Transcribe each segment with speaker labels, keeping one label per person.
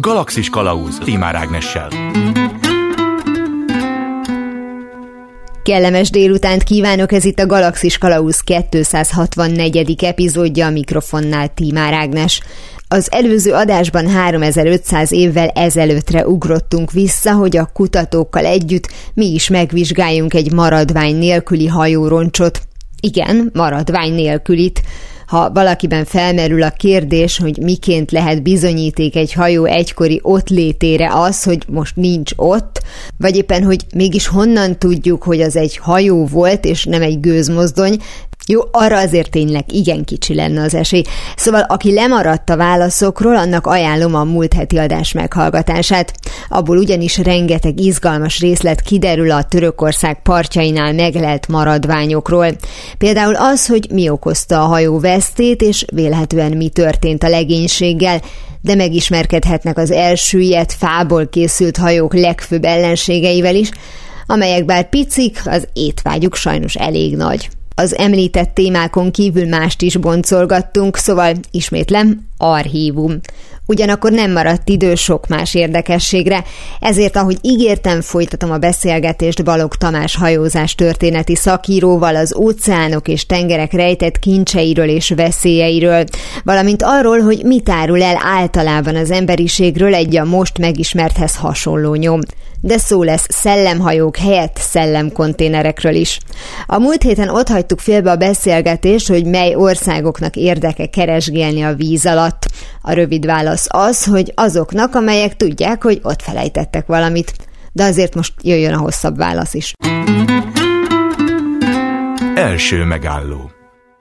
Speaker 1: Galaxis Kalauz Timár Ágnessel.
Speaker 2: Kellemes délutánt kívánok, ez itt a Galaxis Kalauz 264. epizódja a mikrofonnál Tímár Ágnes. Az előző adásban 3500 évvel ezelőttre ugrottunk vissza, hogy a kutatókkal együtt mi is megvizsgáljunk egy maradvány nélküli hajóroncsot. Igen, maradvány nélkülit ha valakiben felmerül a kérdés, hogy miként lehet bizonyíték egy hajó egykori ott létére az, hogy most nincs ott, vagy éppen, hogy mégis honnan tudjuk, hogy az egy hajó volt, és nem egy gőzmozdony, jó, arra azért tényleg igen kicsi lenne az esély. Szóval, aki lemaradt a válaszokról, annak ajánlom a múlt heti adás meghallgatását. Abból ugyanis rengeteg izgalmas részlet kiderül a Törökország partjainál meglelt maradványokról. Például az, hogy mi okozta a hajó vesztét, és vélhetően mi történt a legénységgel, de megismerkedhetnek az elsüllyedt, fából készült hajók legfőbb ellenségeivel is, amelyek bár picik, az étvágyuk sajnos elég nagy. Az említett témákon kívül mást is boncolgattunk, szóval ismétlem, archívum. Ugyanakkor nem maradt idő sok más érdekességre, ezért, ahogy ígértem, folytatom a beszélgetést Balog Tamás hajózás történeti szakíróval az óceánok és tengerek rejtett kincseiről és veszélyeiről, valamint arról, hogy mit árul el általában az emberiségről egy a most megismerthez hasonló nyom de szó lesz szellemhajók helyett szellemkonténerekről is. A múlt héten ott hagytuk félbe a beszélgetést, hogy mely országoknak érdeke keresgélni a víz alatt. A rövid válasz az, hogy azoknak, amelyek tudják, hogy ott felejtettek valamit. De azért most jöjjön a hosszabb válasz is.
Speaker 1: Első megálló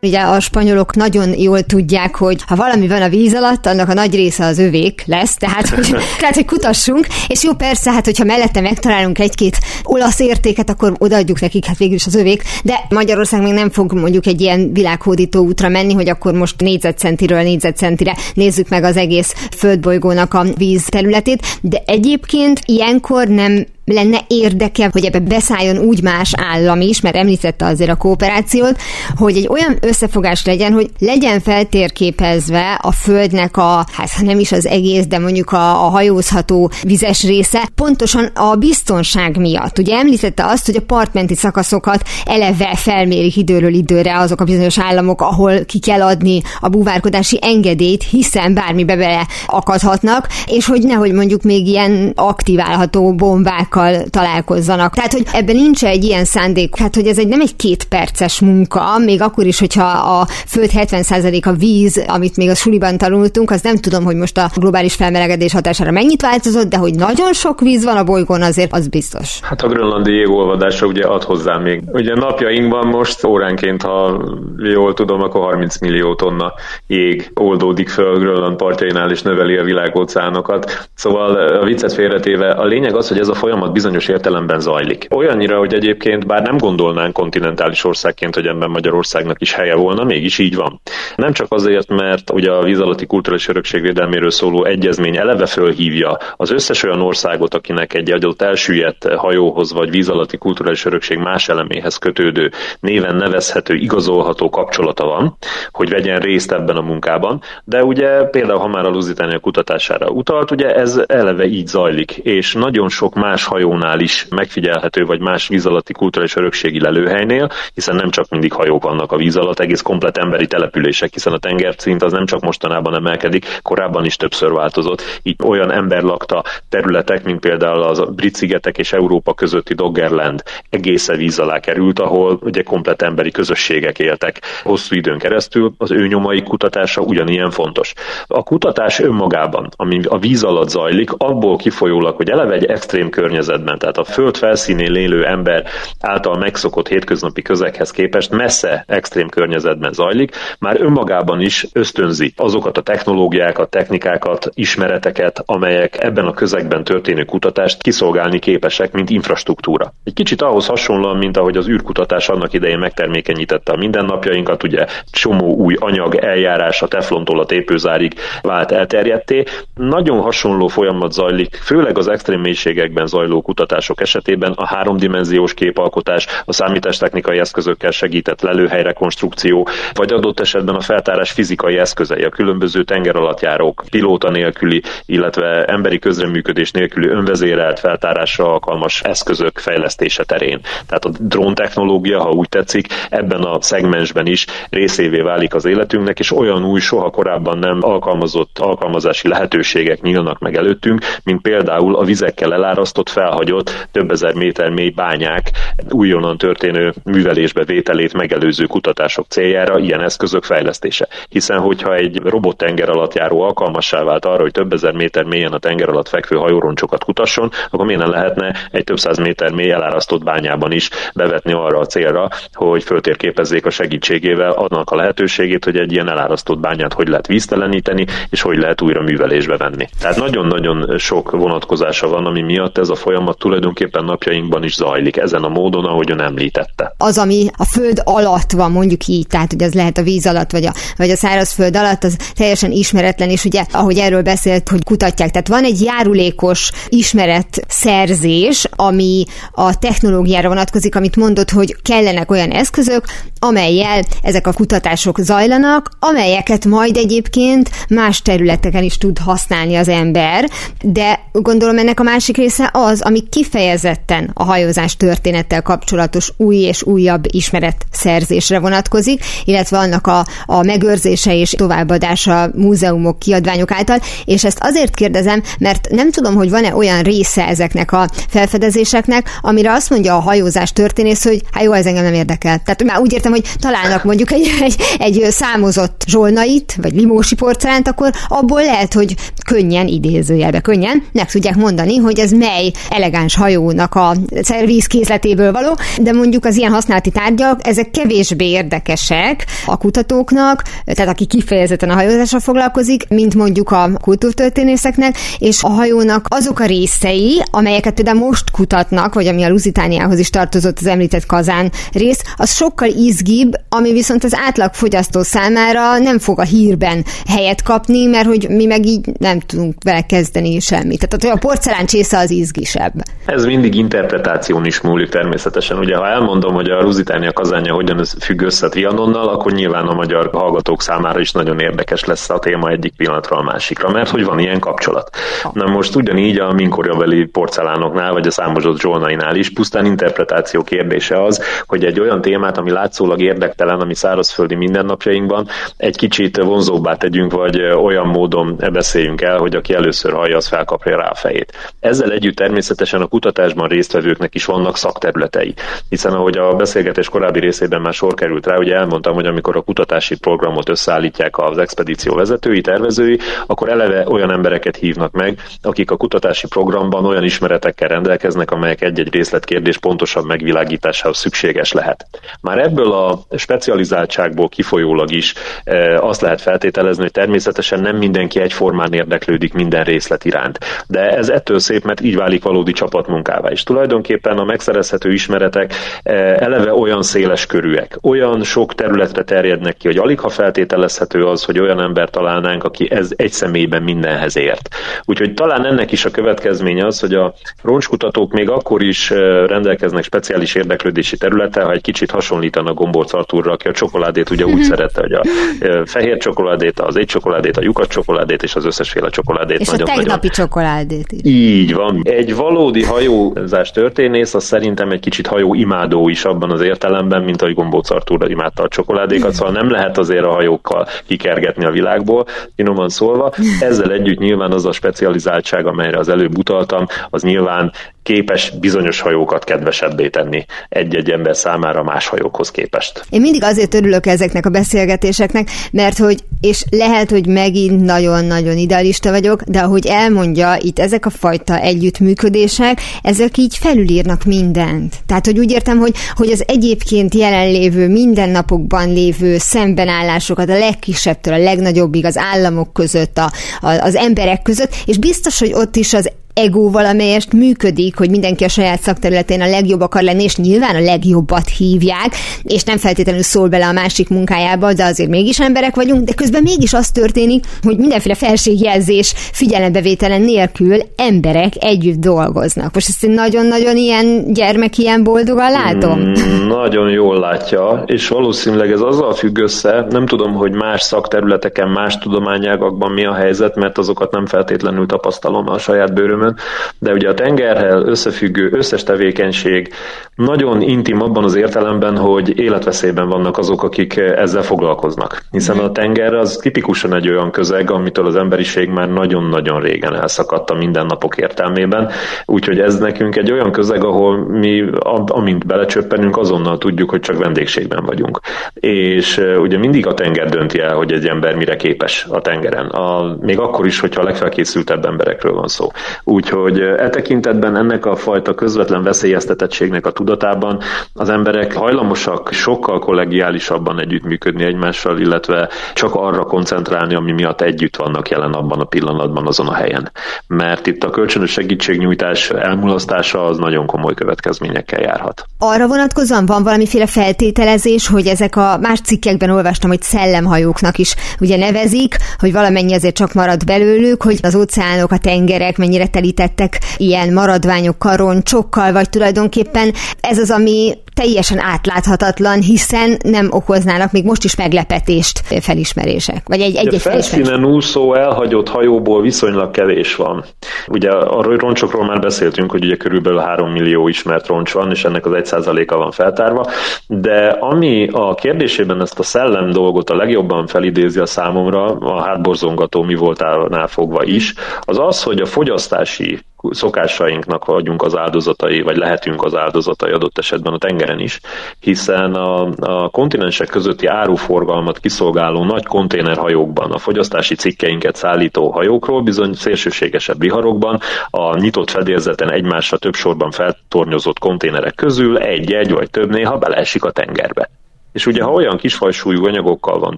Speaker 2: Ugye a spanyolok nagyon jól tudják, hogy ha valami van a víz alatt, annak a nagy része az övék lesz, tehát hogy, tehát, hogy kutassunk, és jó persze, hát hogyha mellette megtalálunk egy-két olasz értéket, akkor odaadjuk nekik, hát végül is az övék, de Magyarország még nem fog mondjuk egy ilyen világhódító útra menni, hogy akkor most négyzetcentiről négyzetcentire nézzük meg az egész földbolygónak a víz területét, de egyébként ilyenkor nem lenne érdeke, hogy ebbe beszálljon úgy más állam is, mert említette azért a kooperációt, hogy egy olyan összefogás legyen, hogy legyen feltérképezve a földnek a, hát nem is az egész, de mondjuk a, a hajózható vizes része, pontosan a biztonság miatt. Ugye említette azt, hogy a partmenti szakaszokat eleve felmérik időről időre azok a bizonyos államok, ahol ki kell adni a búvárkodási engedélyt, hiszen bármibe bele akadhatnak, és hogy nehogy mondjuk még ilyen aktiválható bombákkal másokkal találkozzanak. Tehát, hogy ebben nincs egy ilyen szándék, hát, hogy ez egy nem egy két perces munka, még akkor is, hogyha a föld 70% a víz, amit még a suliban tanultunk, az nem tudom, hogy most a globális felmelegedés hatására mennyit változott, de hogy nagyon sok víz van a bolygón, azért az biztos.
Speaker 3: Hát a grönlandi jégolvadása ugye ad hozzá még. Ugye napjainkban most óránként, ha jól tudom, akkor 30 millió tonna jég oldódik föl Grönland partjainál és növeli a világóceánokat. Szóval a viccet félretéve a lényeg az, hogy ez a folyamat folyamat bizonyos értelemben zajlik. Olyannyira, hogy egyébként bár nem gondolnánk kontinentális országként, hogy ebben Magyarországnak is helye volna, mégis így van. Nem csak azért, mert ugye a víz alatti kulturális örökség védelméről szóló egyezmény eleve fölhívja az összes olyan országot, akinek egy adott elsüllyedt hajóhoz vagy víz alatti kulturális örökség más eleméhez kötődő, néven nevezhető, igazolható kapcsolata van, hogy vegyen részt ebben a munkában. De ugye például, ha már a Lusitánia kutatására utalt, ugye ez eleve így zajlik, és nagyon sok más hajónál is megfigyelhető, vagy más víz alatti kulturális örökségi lelőhelynél, hiszen nem csak mindig hajók vannak a víz alatt, egész komplet emberi települések, hiszen a tengerszint az nem csak mostanában emelkedik, korábban is többször változott. Így olyan emberlakta területek, mint például az Brit-szigetek és Európa közötti Doggerland egészen víz alá került, ahol ugye komplet emberi közösségek éltek hosszú időn keresztül. Az ő nyomai kutatása ugyanilyen fontos. A kutatás önmagában, ami a víz alatt zajlik, abból kifolyólag, hogy eleve egy extrém környezet környezetben, tehát a föld felszínén lélő ember által megszokott hétköznapi közeghez képest messze extrém környezetben zajlik, már önmagában is ösztönzi azokat a technológiákat, technikákat, ismereteket, amelyek ebben a közegben történő kutatást kiszolgálni képesek, mint infrastruktúra. Egy kicsit ahhoz hasonlóan, mint ahogy az űrkutatás annak idején megtermékenyítette a mindennapjainkat, ugye csomó új anyag, eljárás a teflontól a tépőzárig vált elterjedté. Nagyon hasonló folyamat zajlik, főleg az extrém mélységekben zajló zajló kutatások esetében a háromdimenziós képalkotás, a számítástechnikai eszközökkel segített lelőhelyrekonstrukció, vagy adott esetben a feltárás fizikai eszközei, a különböző tengeralattjárók, pilóta nélküli, illetve emberi közreműködés nélküli önvezérelt feltárásra alkalmas eszközök fejlesztése terén. Tehát a drón technológia, ha úgy tetszik, ebben a szegmensben is részévé válik az életünknek, és olyan új, soha korábban nem alkalmazott alkalmazási lehetőségek nyílnak meg előttünk, mint például a vizekkel elárasztott, felhagyott, több ezer méter mély bányák újonnan történő művelésbe vételét megelőző kutatások céljára ilyen eszközök fejlesztése. Hiszen, hogyha egy robot tenger alatt járó alkalmassá vált arra, hogy több ezer méter mélyen a tenger alatt fekvő hajóroncsokat kutasson, akkor miért lehetne egy több száz méter mély elárasztott bányában is bevetni arra a célra, hogy föltérképezzék a segítségével annak a lehetőségét, hogy egy ilyen elárasztott bányát hogy lehet vízteleníteni, és hogy lehet újra művelésbe venni. Tehát nagyon-nagyon sok vonatkozása van, ami miatt ez a folyamat tulajdonképpen napjainkban is zajlik, ezen a módon, ahogy ön említette.
Speaker 2: Az, ami a föld alatt van, mondjuk így, tehát hogy az lehet a víz alatt, vagy a, vagy a szárazföld alatt, az teljesen ismeretlen, és ugye, ahogy erről beszélt, hogy kutatják, tehát van egy járulékos ismeretszerzés, ami a technológiára vonatkozik, amit mondott, hogy kellenek olyan eszközök, amelyel ezek a kutatások zajlanak, amelyeket majd egyébként más területeken is tud használni az ember, de gondolom ennek a másik része az, ami kifejezetten a hajózás történettel kapcsolatos új és újabb ismeretszerzésre vonatkozik, illetve annak a, a megőrzése és továbbadása múzeumok, kiadványok által, és ezt azért kérdezem, mert nem tudom, hogy van-e olyan része ezeknek a felfedezéseknek, amire azt mondja a hajózás történész, hogy hát jó, ez engem nem érdekel. Tehát már úgy értem, hogy találnak mondjuk egy, egy, egy számozott zsolnait, vagy limósi porcelánt, akkor abból lehet, hogy könnyen, idézőjelbe könnyen, meg tudják mondani, hogy ez mely elegáns hajónak a szervízkészletéből való, de mondjuk az ilyen használati tárgyak, ezek kevésbé érdekesek a kutatóknak, tehát aki kifejezetten a hajózással foglalkozik, mint mondjuk a kultúrtörténészeknek, és a hajónak azok a részei, amelyeket például most kutatnak, vagy ami a Lusitániához is tartozott az említett kazán rész, az sokkal izgibb, ami viszont az átlag fogyasztó számára nem fog a hírben helyet kapni, mert hogy mi meg így nem tudunk vele kezdeni semmit. Tehát a porcelán csésze az izgisebb.
Speaker 3: Ez mindig interpretáción is múlik természetesen. Ugye, ha elmondom, hogy a Lusitánia kazánja hogyan függ össze a Trianonnal, akkor nyilván a magyar hallgatók számára is nagyon érdekes lesz a téma egyik pillanatra a másikra, mert hogy van ilyen kapcsolat. Na most ugyanígy a minkorjabeli porcelánoknál, vagy a számozott zsolnainál is pusztán interpretáció kérdése az, hogy egy olyan témát, ami látszólag érdektelen, ami szárazföldi mindennapjainkban, egy kicsit vonzóbbá tegyünk, vagy olyan módon beszéljünk el, hogy aki először hallja, az felkapja rá a fejét. Ezzel együtt természetesen a kutatásban résztvevőknek is vannak szakterületei, hiszen ahogy a beszélgetés korábbi részében már sor került rá, ugye elmondtam, hogy amikor a kutatási programot összeállítják az expedíció vezetői, tervezői, akkor eleve olyan embereket hívnak meg, akik a kutatási programban olyan ismeretekkel rendelkeznek, amelyek egy-egy részletkérdés pontosabb megvilágításához szükséges lehet. Már ebből a specializáltságból kifolyólag is e, azt lehet feltételezni, hogy természetesen nem mindenki egyformán érdeklődik minden részlet iránt. De ez ettől szép, mert így válik valódi csapatmunkává. És tulajdonképpen a megszerezhető ismeretek e, eleve olyan széles körűek, olyan sok területre terjednek ki, hogy alig ha feltételezhető az, hogy olyan ember találnánk, aki ez egy személyben mindenhez ért. Úgyhogy talán ennek is a következménye az, hogy a roncskutatók még akkor is e, rendelkeznek speciális érdeklődési területtel, ha egy kicsit hasonlítanak Gombolc Artúrra, aki a csokoládét ugye úgy szerette, hogy a e, fehér csokoládét, az egy csokoládét, a lyukas csokoládét és az összesféle csokoládét.
Speaker 2: És nagyon, a tegnapi nagyon... csokoládét is.
Speaker 3: Így van. Egy valódi hajózás történész, az szerintem egy kicsit hajó imádó is abban az értelemben, mint ahogy Gombóc Artúr imádta a csokoládékat, szóval nem lehet azért a hajókkal kikergetni a világból, finoman szólva. Ezzel együtt nyilván az a specializáltság, amelyre az előbb utaltam, az nyilván képes bizonyos hajókat kedvesebbé tenni egy-egy ember számára más hajókhoz képest.
Speaker 2: Én mindig azért örülök ezeknek a beszélgetéseknek, mert hogy, és lehet, hogy megint nagyon-nagyon idealista vagyok, de ahogy elmondja, itt ezek a fajta együttműködések, ezek így felülírnak mindent. Tehát, hogy úgy értem, hogy, hogy az egyébként jelenlévő, mindennapokban lévő szembenállásokat a legkisebbtől a legnagyobbig az államok között, a, a, az emberek között, és biztos, hogy ott is az ego valamelyest működik, hogy mindenki a saját szakterületén a legjobb akar lenni, és nyilván a legjobbat hívják, és nem feltétlenül szól bele a másik munkájába, de azért mégis emberek vagyunk, de közben mégis az történik, hogy mindenféle felségjelzés figyelembevételen nélkül emberek együtt dolgoznak. Most ezt nagyon-nagyon ilyen gyermek ilyen boldogan látom? Mm,
Speaker 3: nagyon jól látja, és valószínűleg ez azzal függ össze, nem tudom, hogy más szakterületeken, más tudományágakban mi a helyzet, mert azokat nem feltétlenül tapasztalom a saját bőrömön, de ugye a tengerrel összefüggő összes tevékenység nagyon intim abban az értelemben, hogy életveszélyben vannak azok, akik ezzel foglalkoznak. Hiszen a tenger az tipikusan egy olyan közeg, amitől az emberiség már nagyon-nagyon régen elszakadt a mindennapok értelmében, úgyhogy ez nekünk egy olyan közeg, ahol mi amint belecsöppenünk, azonnal tudjuk, hogy csak vendégségben vagyunk. És ugye mindig a tenger dönti el, hogy egy ember mire képes a tengeren. A, még akkor is, hogyha a legfelkészültebb emberekről van szó. Úgyhogy e tekintetben ennek a fajta közvetlen veszélyeztetettségnek a tudatában az emberek hajlamosak sokkal kollegiálisabban együttműködni egymással, illetve csak arra koncentrálni, ami miatt együtt vannak jelen abban a pillanatban azon a helyen. Mert itt a kölcsönös segítségnyújtás elmulasztása az nagyon komoly következményekkel járhat.
Speaker 2: Arra vonatkozóan van valamiféle feltételezés, hogy ezek a más cikkekben olvastam, hogy szellemhajóknak is ugye nevezik, hogy valamennyi azért csak marad belőlük, hogy az óceánok, a tengerek mennyire telítettek ilyen maradványokkal, roncsokkal, vagy tulajdonképpen ez az, ami teljesen átláthatatlan, hiszen nem okoznának még most is meglepetést felismerések. Vagy egy egyes
Speaker 3: felszínen úszó elhagyott hajóból viszonylag kevés van. Ugye a roncsokról már beszéltünk, hogy ugye körülbelül 3 millió ismert roncs van, és ennek az 1%-a van feltárva, de ami a kérdésében ezt a szellem dolgot a legjobban felidézi a számomra, a hátborzongató mi voltánál fogva is, az az, hogy a fogyasztási szokásainknak vagyunk az áldozatai, vagy lehetünk az áldozatai adott esetben a tengeren is, hiszen a, a kontinensek közötti áruforgalmat kiszolgáló nagy konténerhajókban, a fogyasztási cikkeinket szállító hajókról bizony szélsőségesebb viharokban a nyitott fedélzeten egymásra több sorban feltornyozott konténerek közül egy-egy vagy több néha beleesik a tengerbe. És ugye, ha olyan kisfajsúlyú anyagokkal van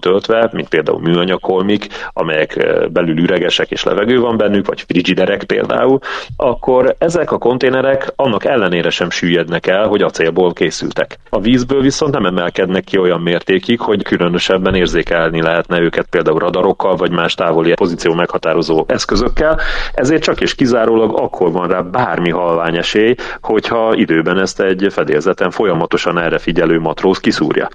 Speaker 3: töltve, mint például műanyagholmik, amelyek eh, belül üregesek és levegő van bennük, vagy frigiderek például, akkor ezek a konténerek annak ellenére sem süllyednek el, hogy acélból készültek. A vízből viszont nem emelkednek ki olyan mértékig, hogy különösebben érzékelni lehetne őket például radarokkal, vagy más távoli pozíció meghatározó eszközökkel, ezért csak és kizárólag akkor van rá bármi halvány esély, hogyha időben ezt egy fedélzeten folyamatosan erre figyelő matróz kiszúrja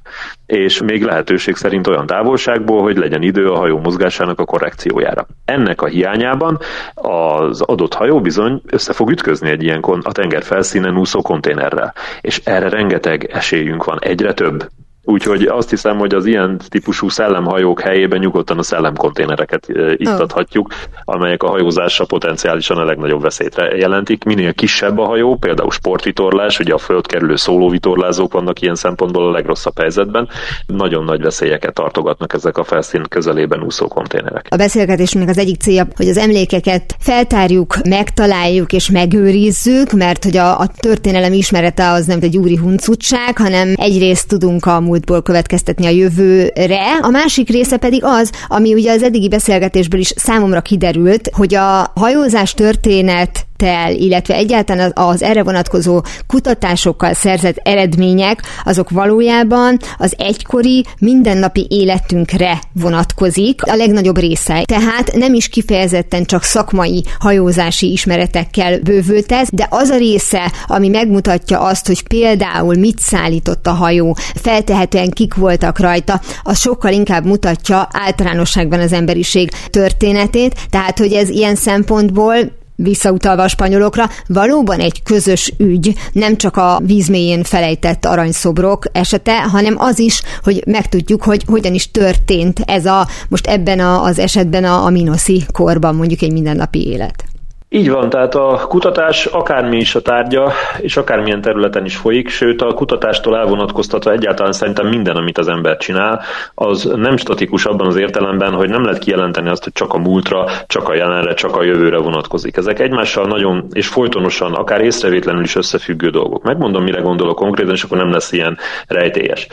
Speaker 3: és még lehetőség szerint olyan távolságból, hogy legyen idő a hajó mozgásának a korrekciójára. Ennek a hiányában az adott hajó bizony össze fog ütközni egy ilyen a tenger felszínen úszó konténerrel, és erre rengeteg esélyünk van, egyre több. Úgyhogy azt hiszem, hogy az ilyen típusú szellemhajók helyében nyugodtan a szellemkonténereket ittathatjuk, amelyek a hajózásra potenciálisan a legnagyobb veszélyt jelentik. Minél kisebb a hajó, például sportvitorlás, ugye a föld kerülő szólóvitorlázók vannak ilyen szempontból a legrosszabb helyzetben, nagyon nagy veszélyeket tartogatnak ezek a felszín közelében úszó konténerek.
Speaker 2: A beszélgetésünknek az egyik célja, hogy az emlékeket feltárjuk, megtaláljuk és megőrizzük, mert hogy a, a történelem ismerete az nem egy úri huncutság, hanem egyrészt tudunk a múltból következtetni a jövőre. A másik része pedig az, ami ugye az eddigi beszélgetésből is számomra kiderült, hogy a hajózás történet tel, illetve egyáltalán az erre vonatkozó kutatásokkal szerzett eredmények, azok valójában az egykori mindennapi életünkre vonatkozik a legnagyobb része. Tehát nem is kifejezetten csak szakmai hajózási ismeretekkel bővült ez, de az a része, ami megmutatja azt, hogy például mit szállított a hajó, feltehetően kik voltak rajta, az sokkal inkább mutatja általánosságban az emberiség történetét, tehát hogy ez ilyen szempontból visszautalva a spanyolokra, valóban egy közös ügy, nem csak a vízmélyén felejtett aranyszobrok esete, hanem az is, hogy megtudjuk, hogy hogyan is történt ez a, most ebben a, az esetben a, a minoszi korban mondjuk egy mindennapi élet.
Speaker 3: Így van, tehát a kutatás akármi is a tárgya, és akármilyen területen is folyik, sőt a kutatástól elvonatkoztatva egyáltalán szerintem minden, amit az ember csinál, az nem statikus abban az értelemben, hogy nem lehet kijelenteni azt, hogy csak a múltra, csak a jelenre, csak a jövőre vonatkozik. Ezek egymással nagyon és folytonosan, akár észrevétlenül is összefüggő dolgok. Megmondom, mire gondolok konkrétan, és akkor nem lesz ilyen rejtélyes.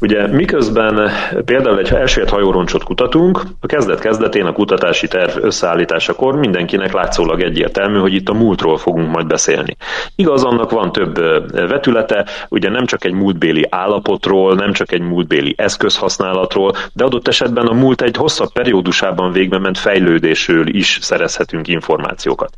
Speaker 3: Ugye miközben például egy elsőt hajóroncsot kutatunk, a kezdet kezdetén a kutatási terv összeállításakor mindenkinek látszólag egy egyértelmű, hogy itt a múltról fogunk majd beszélni. Igaz, annak van több vetülete, ugye nem csak egy múltbéli állapotról, nem csak egy múltbéli eszközhasználatról, de adott esetben a múlt egy hosszabb periódusában végbe ment fejlődésről is szerezhetünk információkat.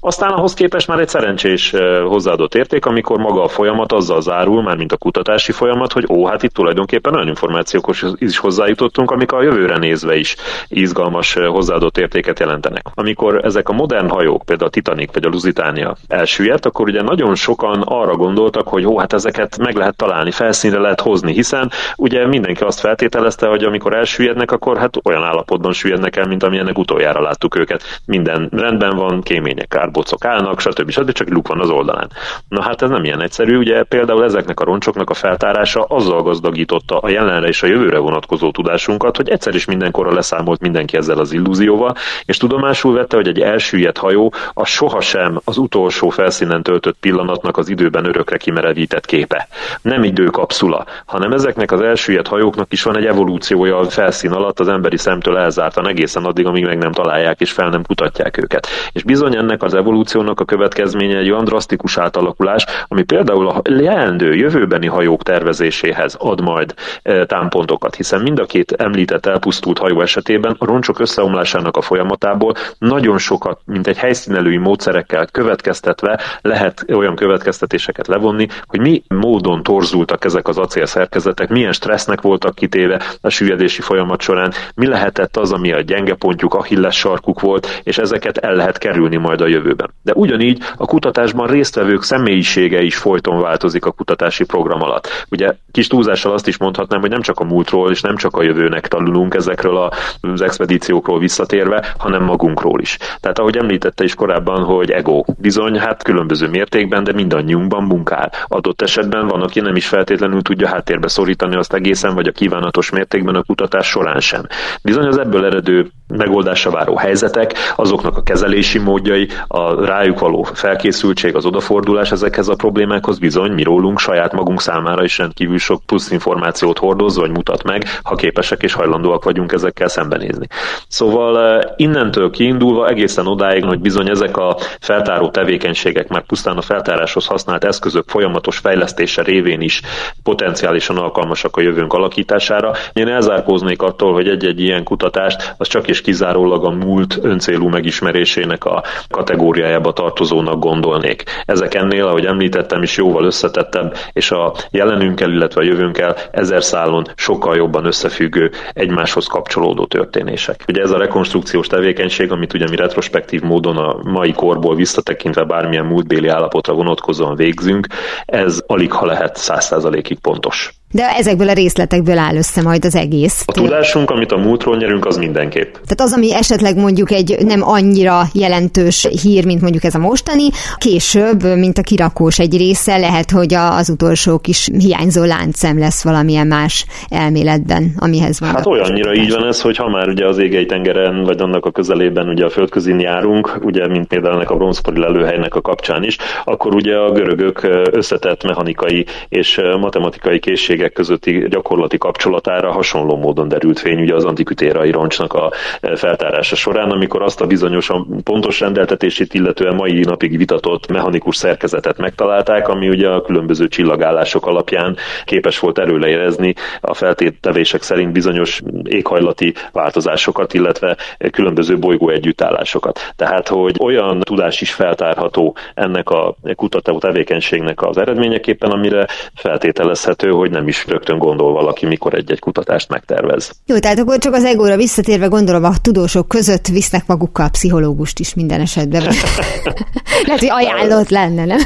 Speaker 3: Aztán ahhoz képest már egy szerencsés hozzáadott érték, amikor maga a folyamat azzal zárul, már mint a kutatási folyamat, hogy ó, hát itt tulajdonképpen olyan információkhoz is hozzájutottunk, amik a jövőre nézve is izgalmas hozzáadott értéket jelentenek. Amikor ezek a modern hajók, például a Titanic vagy a Lusitania elsüllyedt, akkor ugye nagyon sokan arra gondoltak, hogy ó, hát ezeket meg lehet találni, felszínre lehet hozni, hiszen ugye mindenki azt feltételezte, hogy amikor elsüllyednek, akkor hát olyan állapotban süllyednek el, mint amilyenek utoljára láttuk őket. Minden rendben van, kémények, kárbocok állnak, stb. stb. csak luk van az oldalán. Na hát ez nem ilyen egyszerű, ugye például ezeknek a roncsoknak a feltárása azzal gazdagította a jelenre és a jövőre vonatkozó tudásunkat, hogy egyszer is mindenkorra leszámolt mindenki ezzel az illúzióval, és tudomásul vette, hogy egy elsüllyedt hajó a sohasem az utolsó felszínen töltött pillanatnak az időben örökre kimerevített képe. Nem időkapszula, hanem ezeknek az elsüllyedt hajóknak is van egy evolúciója a felszín alatt az emberi szemtől elzártan egészen addig, amíg meg nem találják és fel nem kutatják őket. És bizony ennek az evolúciónak a következménye egy olyan drasztikus átalakulás, ami például a leendő jövőbeni hajók tervezéséhez ad majd e, támpontokat, hiszen mind a két említett elpusztult hajó esetében a roncsok összeomlásának a folyamatából nagyon sokat, mint egy helyszínelői módszerekkel következtetve lehet olyan következtetéseket levonni, hogy mi módon torzultak ezek az acélszerkezetek, milyen stressznek voltak kitéve a süllyedési folyamat során, mi lehetett az, ami a gyenge pontjuk, Achilles sarkuk volt, és ezeket el lehet kerülni majd a jövőben. De ugyanígy a kutatásban résztvevők személyisége is folyton változik a kutatási program alatt. Ugye kis túlzással azt is mondhatnám, hogy nem csak a múltról és nem csak a jövőnek tanulunk ezekről az expedíciókról visszatérve, hanem magunkról is. Tehát ahogy említette is korábban, hogy ego bizony, hát különböző mértékben, de mindannyiunkban munkál. Adott esetben van, aki nem is feltétlenül tudja háttérbe szorítani azt egészen, vagy a kívánatos mértékben a kutatás során sem. Bizony az ebből eredő megoldásra váró helyzetek, azoknak a kezelési módjai, a rájuk való felkészültség, az odafordulás ezekhez a problémákhoz bizony mi rólunk saját magunk számára is rendkívül sok plusz információt hordoz, vagy mutat meg, ha képesek és hajlandóak vagyunk ezekkel szembenézni. Szóval eh, innentől kiindulva egészen odáig, hogy bizony ezek a feltáró tevékenységek már pusztán a feltáráshoz használt eszközök folyamatos fejlesztése révén is potenciálisan alkalmasak a jövőnk alakítására. Én elzárkóznék attól, hogy egy-egy ilyen kutatást az csak és kizárólag a múlt öncélú megismerésének a kategóriájába tartozónak gondolnék. Ezek ennél, ahogy említettem is, jóval összetettebb, és a jelenünkkel, illetve a jövőnkkel ezer szálon sokkal jobban összefüggő, egymáshoz kapcsolódó történések. Ugye ez a rekonstrukciós tevékenység, amit ugye mi retrospektív módon a mai korból visszatekintve bármilyen múltbéli állapotra vonatkozóan végzünk, ez alig ha lehet száz százalékig pontos.
Speaker 2: De ezekből a részletekből áll össze majd az egész.
Speaker 3: A tudásunk, amit a múltról nyerünk, az mindenképp.
Speaker 2: Tehát az, ami esetleg mondjuk egy nem annyira jelentős hír, mint mondjuk ez a mostani, később, mint a kirakós egy része, lehet, hogy az utolsó kis hiányzó láncem lesz valamilyen más elméletben, amihez van.
Speaker 3: Hát olyannyira így van ez, hogy ha már ugye az égei tengeren, vagy annak a közelében ugye a földközin járunk, ugye mint például ennek a bronzkori lelőhelynek a kapcsán is, akkor ugye a görögök összetett mechanikai és matematikai készségek közösségek közötti gyakorlati kapcsolatára hasonló módon derült fény ugye az antikütérai roncsnak a e, feltárása során, amikor azt a bizonyosan pontos rendeltetését illetően mai napig vitatott mechanikus szerkezetet megtalálták, ami ugye a különböző csillagállások alapján képes volt erőlejezni a feltételések szerint bizonyos éghajlati változásokat, illetve különböző bolygó együttállásokat. Tehát, hogy olyan tudás is feltárható ennek a kutató tevékenységnek az eredményeképpen, amire feltételezhető, hogy nem is rögtön gondol valaki, mikor egy-egy kutatást megtervez.
Speaker 2: Jó, tehát akkor csak az egóra visszatérve gondolom a tudósok között visznek magukkal pszichológust is minden esetben. Lehet, hogy ajánlott lenne, nem?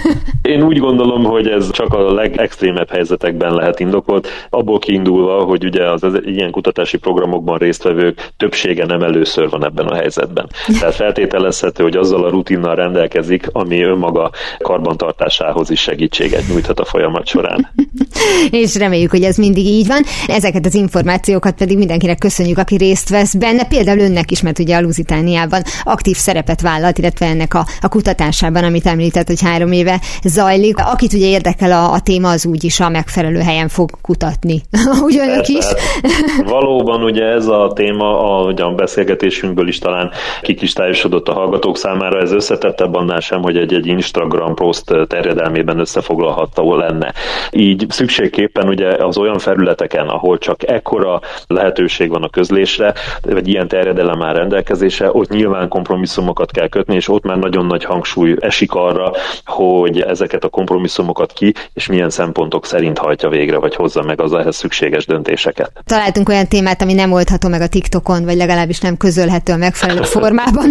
Speaker 3: Én úgy gondolom, hogy ez csak a legextrémebb helyzetekben lehet indokolt, abból kiindulva, hogy ugye az, az ilyen kutatási programokban résztvevők többsége nem először van ebben a helyzetben. Tehát feltételezhető, hogy azzal a rutinnal rendelkezik, ami önmaga karbantartásához is segítséget nyújthat a folyamat során.
Speaker 2: És remélem reméljük, hogy ez mindig így van. Ezeket az információkat pedig mindenkinek köszönjük, aki részt vesz benne, például önnek is, mert ugye a Lusitániában aktív szerepet vállalt, illetve ennek a, a kutatásában, amit említett, hogy három éve zajlik. Akit ugye érdekel a, a téma, az úgyis a megfelelő helyen fog kutatni. Úgy önök is.
Speaker 4: Hát, valóban ugye ez a téma, a, a beszélgetésünkből is talán kikristályosodott a hallgatók számára, ez összetettebb annál sem, hogy egy-egy Instagram post terjedelmében összefoglalható lenne. Így szükségképpen ugye az olyan felületeken, ahol csak ekkora lehetőség van a közlésre, vagy ilyen terjedelem már rendelkezése, ott nyilván kompromisszumokat kell kötni, és ott már nagyon nagy hangsúly esik arra, hogy ezeket a kompromisszumokat ki, és milyen szempontok szerint hajtja végre, vagy hozza meg az ehhez szükséges döntéseket.
Speaker 2: Találtunk olyan témát, ami nem oldható meg a TikTokon, vagy legalábbis nem közölhető a megfelelő formában,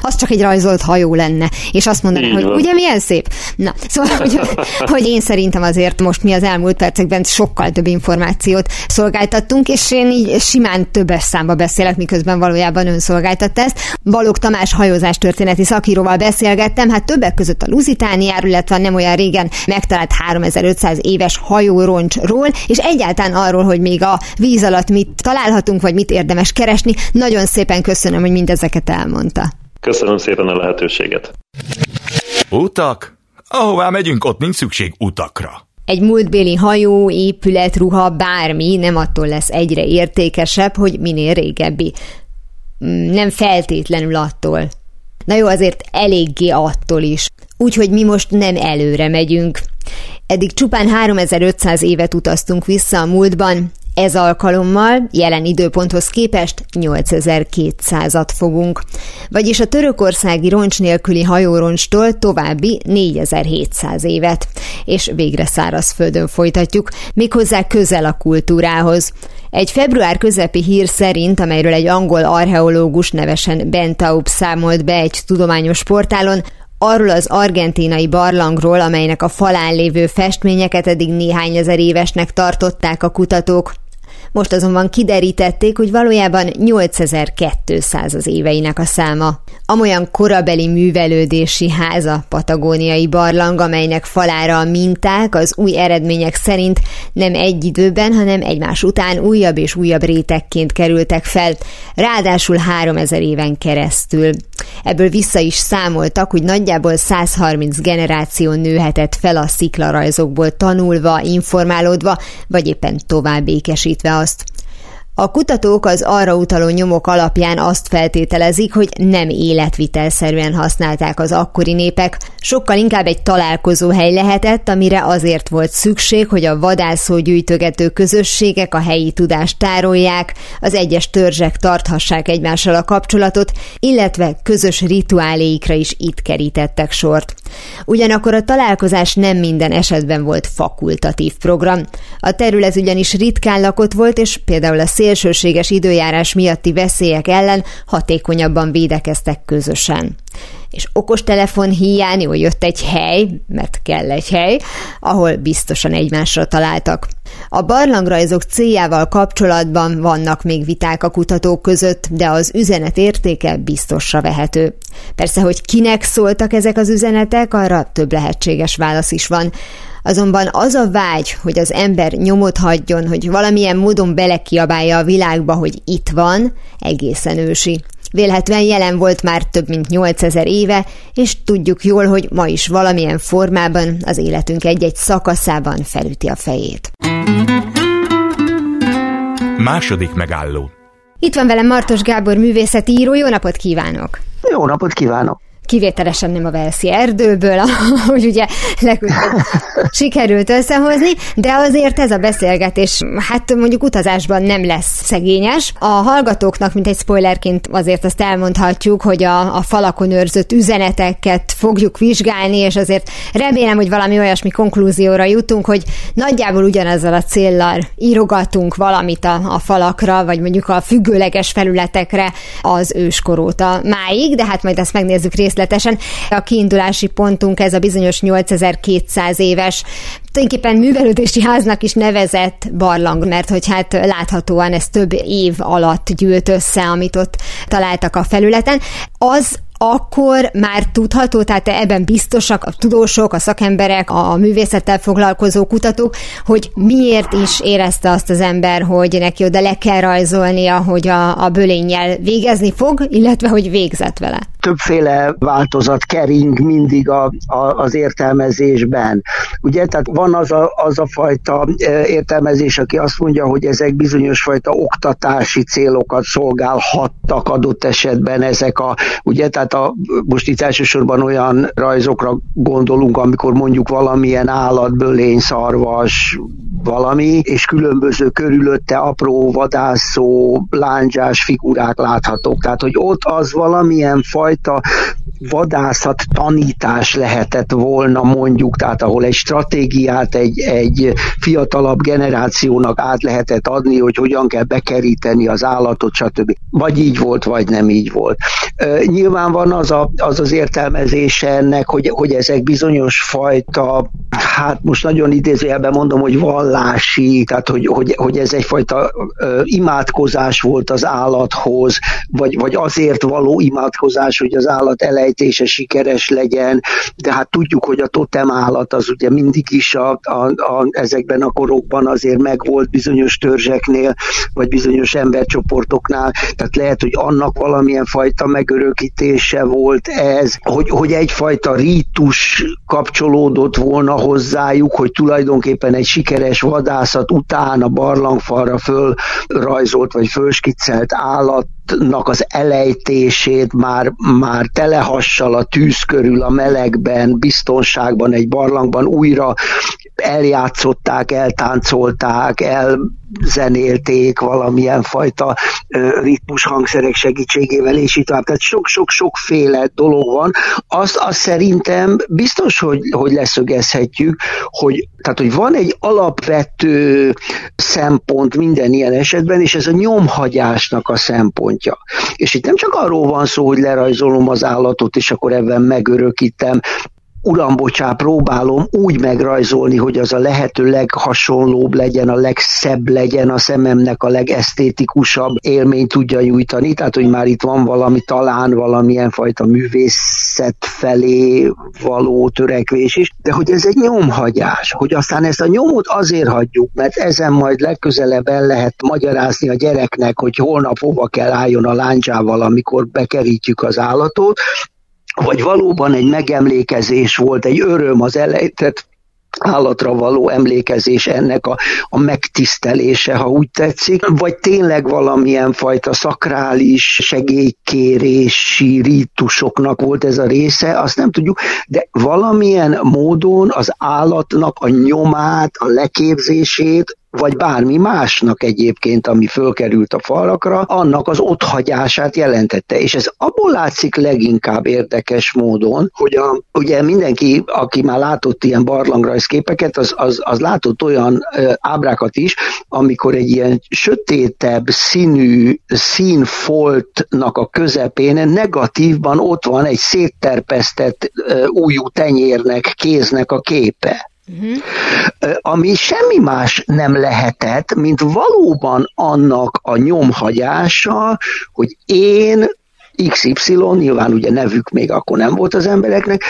Speaker 2: az csak egy rajzolt hajó lenne, és azt mondaná, hogy ugye milyen szép. Na, szóval, hogy, hogy én szerintem azért most mi az elmúlt percekben sokkal több információt szolgáltattunk, és én így simán többes számba beszélek, miközben valójában ön szolgáltatta ezt. Balog Tamás hajózás történeti szakíróval beszélgettem, hát többek között a Lusitániáról, illetve nem olyan régen megtalált 3500 éves hajóroncsról, és egyáltalán arról, hogy még a víz alatt mit találhatunk, vagy mit érdemes keresni. Nagyon szépen köszönöm, hogy mindezeket elmondta.
Speaker 4: Köszönöm szépen a lehetőséget.
Speaker 1: Utak? Ahová megyünk, ott nincs szükség utakra.
Speaker 2: Egy múltbéli hajó, épület, ruha, bármi nem attól lesz egyre értékesebb, hogy minél régebbi. Mm, nem feltétlenül attól. Na jó, azért eléggé attól is. Úgyhogy mi most nem előre megyünk. Eddig csupán 3500 évet utaztunk vissza a múltban, ez alkalommal jelen időponthoz képest 8200-at fogunk, vagyis a törökországi roncs nélküli hajóroncstól további 4700 évet, és végre szárazföldön folytatjuk, méghozzá közel a kultúrához. Egy február közepi hír szerint, amelyről egy angol archeológus nevesen Ben számolt be egy tudományos portálon, arról az argentinai barlangról, amelynek a falán lévő festményeket eddig néhány ezer évesnek tartották a kutatók, most azonban kiderítették, hogy valójában 8200 az éveinek a száma. Amolyan korabeli művelődési háza patagóniai barlang, amelynek falára a minták az új eredmények szerint nem egy időben, hanem egymás után újabb és újabb rétegként kerültek fel, ráadásul 3000 éven keresztül. Ebből vissza is számoltak, hogy nagyjából 130 generáció nőhetett fel a sziklarajzokból tanulva, informálódva, vagy éppen tovább ékesítve azt. A kutatók az arra utaló nyomok alapján azt feltételezik, hogy nem életvitelszerűen használták az akkori népek, sokkal inkább egy találkozó hely lehetett, amire azért volt szükség, hogy a vadászó gyűjtögető közösségek a helyi tudást tárolják, az egyes törzsek tarthassák egymással a kapcsolatot, illetve közös rituáléikra is itt kerítettek sort. Ugyanakkor a találkozás nem minden esetben volt fakultatív program. A terület ugyanis ritkán lakott volt, és például a szélsőséges időjárás miatti veszélyek ellen hatékonyabban védekeztek közösen. És okostelefon hiány jól jött egy hely, mert kell egy hely, ahol biztosan egymásra találtak. A barlangrajzok céljával kapcsolatban vannak még viták a kutatók között, de az üzenet értéke biztosra vehető. Persze, hogy kinek szóltak ezek az üzenetek, arra több lehetséges válasz is van. Azonban az a vágy, hogy az ember nyomot hagyjon, hogy valamilyen módon belekiabálja a világba, hogy itt van, egészen ősi. Vélhetően jelen volt már több mint 8000 éve, és tudjuk jól, hogy ma is valamilyen formában az életünk egy-egy szakaszában felüti a fejét.
Speaker 1: Második megálló.
Speaker 2: Itt van velem Martos Gábor művészeti író, jó napot kívánok!
Speaker 5: Jó napot kívánok!
Speaker 2: Kivételesen nem a Velszi erdőből, ahogy ugye legutóbb sikerült összehozni, de azért ez a beszélgetés, hát mondjuk utazásban nem lesz szegényes. A hallgatóknak, mint egy spoilerként azért azt elmondhatjuk, hogy a, a falakon őrzött üzeneteket fogjuk vizsgálni, és azért remélem, hogy valami olyasmi konklúzióra jutunk, hogy nagyjából ugyanazzal a céllal írogatunk valamit a, a falakra, vagy mondjuk a függőleges felületekre az őskor óta máig, de hát majd ezt megnézzük részletesen részletesen. A kiindulási pontunk ez a bizonyos 8200 éves tulajdonképpen művelődési háznak is nevezett barlang, mert hogy hát láthatóan ez több év alatt gyűlt össze, amit ott találtak a felületen. Az akkor már tudható, tehát ebben biztosak a tudósok, a szakemberek, a művészettel foglalkozó kutatók, hogy miért is érezte azt az ember, hogy neki oda le kell rajzolnia, hogy a, a bölénnyel végezni fog, illetve hogy végzett vele
Speaker 5: többféle változat kering mindig a, a, az értelmezésben. Ugye, tehát van az a, az a fajta e, értelmezés, aki azt mondja, hogy ezek bizonyos fajta oktatási célokat szolgálhattak adott esetben ezek a, ugye, tehát a, most itt elsősorban olyan rajzokra gondolunk, amikor mondjuk valamilyen állat, bölény, szarvas, valami, és különböző körülötte apró vadászó, lándzsás figurák láthatók. Tehát, hogy ott az valamilyen fajta fajta vadászat tanítás lehetett volna mondjuk, tehát ahol egy stratégiát egy, egy fiatalabb generációnak át lehetett adni, hogy hogyan kell bekeríteni az állatot, stb. Vagy így volt, vagy nem így volt. Nyilván van az a, az, az értelmezése ennek, hogy, hogy ezek bizonyos fajta, hát most nagyon idézőjelben mondom, hogy vallási, tehát hogy, hogy, hogy ez egyfajta imádkozás volt az állathoz, vagy, vagy azért való imádkozás, hogy az állat elejtése sikeres legyen, de hát tudjuk, hogy a totem állat az ugye mindig is a, a, a, ezekben a korokban azért megvolt bizonyos törzseknél, vagy bizonyos embercsoportoknál, tehát lehet, hogy annak valamilyen fajta megörökítése volt ez, hogy, hogy egyfajta rítus kapcsolódott volna hozzájuk, hogy tulajdonképpen egy sikeres vadászat után a barlangfalra fölrajzolt vagy fölskiccelt állat állatnak az elejtését már, már telehassal a tűz körül a melegben, biztonságban, egy barlangban újra eljátszották, eltáncolták, elzenélték valamilyen fajta ritmus hangszerek segítségével, és így tovább. Tehát sok-sok-sokféle dolog van. Azt, azt szerintem biztos, hogy, hogy leszögezhetjük, hogy, tehát, hogy van egy alapvető szempont minden ilyen esetben, és ez a nyomhagyásnak a szempontja. És itt nem csak arról van szó, hogy lerajzolom az állatot, és akkor ebben megörökítem, uram, próbálom úgy megrajzolni, hogy az a lehető leghasonlóbb legyen, a legszebb legyen, a szememnek a legesztétikusabb élményt tudja nyújtani, tehát hogy már itt van valami, talán valamilyen fajta művészet felé való törekvés is, de hogy ez egy nyomhagyás, hogy aztán ezt a nyomot azért hagyjuk, mert ezen majd legközelebb el lehet magyarázni a gyereknek, hogy holnap hova kell álljon a láncsával, amikor bekerítjük az állatot, vagy valóban egy megemlékezés volt, egy öröm az elejtett állatra való emlékezés ennek a, a megtisztelése, ha úgy tetszik, vagy tényleg valamilyen fajta szakrális segélykérési rítusoknak volt ez a része, azt nem tudjuk, de valamilyen módon az állatnak a nyomát, a leképzését vagy bármi másnak egyébként, ami fölkerült a falakra, annak az otthagyását jelentette. És ez abból látszik leginkább érdekes módon, hogy a, ugye mindenki, aki már látott ilyen barlangrajzképeket, az, az, az látott olyan ö, ábrákat is, amikor egy ilyen sötétebb színű színfoltnak a közepén negatívban ott van egy szétterpesztett ö, újú tenyérnek, kéznek a képe. Uh-huh. Ami semmi más nem lehetett, mint valóban annak a nyomhagyása, hogy én XY, nyilván ugye nevük még akkor nem volt az embereknek,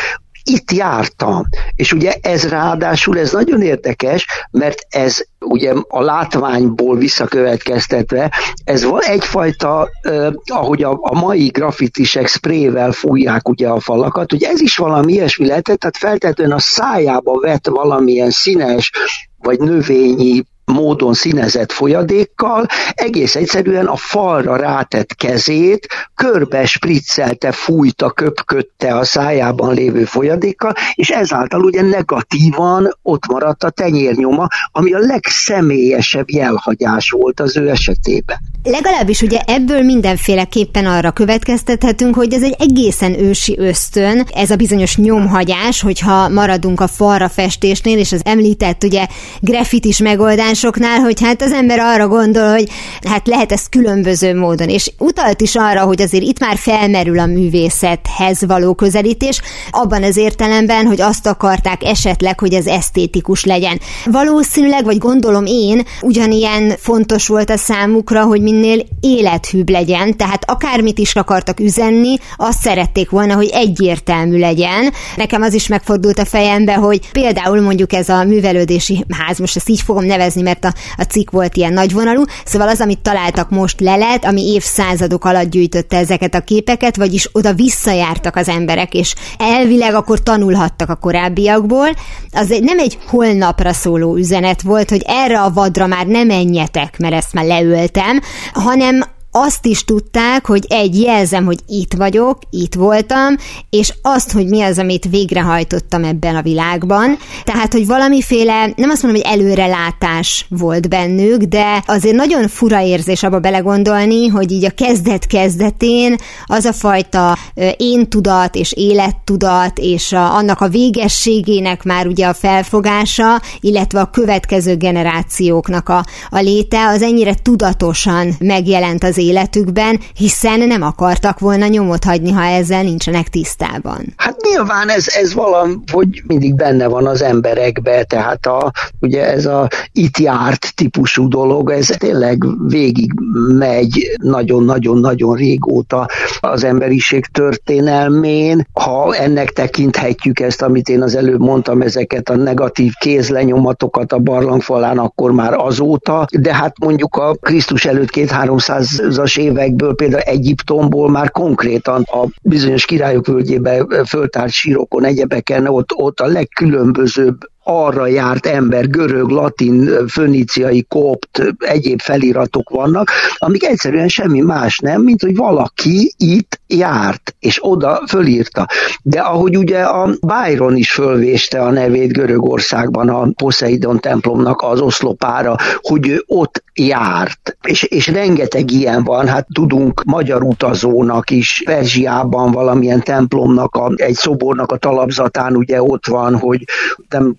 Speaker 5: itt jártam. És ugye ez ráadásul, ez nagyon érdekes, mert ez ugye a látványból visszakövetkeztetve, ez van egyfajta, eh, ahogy a, a mai grafitisek sprével fújják ugye a falakat, ugye ez is valami ilyesmi lehetett, tehát feltétlenül a szájába vett valamilyen színes vagy növényi módon színezett folyadékkal, egész egyszerűen a falra rátett kezét körbe spriccelte, fújta, köpködte a szájában lévő folyadékkal, és ezáltal ugye negatívan ott maradt a tenyérnyoma, ami a legszemélyesebb jelhagyás volt az ő esetében.
Speaker 2: Legalábbis ugye ebből mindenféleképpen arra következtethetünk, hogy ez egy egészen ősi ösztön, ez a bizonyos nyomhagyás, hogyha maradunk a falra festésnél, és az említett ugye graffitis megoldás, másoknál, hogy hát az ember arra gondol, hogy hát lehet ezt különböző módon, és utalt is arra, hogy azért itt már felmerül a művészethez való közelítés, abban az értelemben, hogy azt akarták esetleg, hogy ez esztétikus legyen. Valószínűleg, vagy gondolom én, ugyanilyen fontos volt a számukra, hogy minél élethűbb legyen, tehát akármit is akartak üzenni, azt szerették volna, hogy egyértelmű legyen. Nekem az is megfordult a fejembe, hogy például mondjuk ez a művelődési ház, most ezt így fogom nevezni, mert a, a cikk volt ilyen nagyvonalú, szóval az, amit találtak most lelet, ami évszázadok alatt gyűjtötte ezeket a képeket, vagyis oda visszajártak az emberek, és elvileg akkor tanulhattak a korábbiakból. Az egy, nem egy holnapra szóló üzenet volt, hogy erre a vadra már nem menjetek, mert ezt már leöltem, hanem azt is tudták, hogy egy jelzem, hogy itt vagyok, itt voltam, és azt, hogy mi az, amit végrehajtottam ebben a világban. Tehát, hogy valamiféle, nem azt mondom, hogy előrelátás volt bennük, de azért nagyon fura érzés abba belegondolni, hogy így a kezdet-kezdetén az a fajta én tudat és élettudat, és a, annak a végességének már ugye a felfogása, illetve a következő generációknak a, a léte, az ennyire tudatosan megjelent az életükben, hiszen nem akartak volna nyomot hagyni, ha ezzel nincsenek tisztában.
Speaker 5: Hát nyilván ez, ez valahogy mindig benne van az emberekbe, tehát a, ugye ez a itt járt típusú dolog, ez tényleg végig megy nagyon-nagyon-nagyon régóta az emberiség történelmén. Ha ennek tekinthetjük ezt, amit én az előbb mondtam, ezeket a negatív kézlenyomatokat a barlangfalán, akkor már azóta, de hát mondjuk a Krisztus előtt két-háromszáz 20-as évekből, például Egyiptomból már konkrétan a bizonyos királyok völgyébe föltárt sírokon, egyebeken ott, ott a legkülönbözőbb arra járt ember, görög, latin, föníciai, kopt, egyéb feliratok vannak, amik egyszerűen semmi más nem, mint hogy valaki itt járt, és oda fölírta. De ahogy ugye a Byron is fölvéste a nevét Görögországban a Poseidon templomnak az oszlopára, hogy ő ott járt. És, és rengeteg ilyen van, hát tudunk magyar utazónak is, Perzsiában valamilyen templomnak, a, egy szobornak a talapzatán ugye ott van, hogy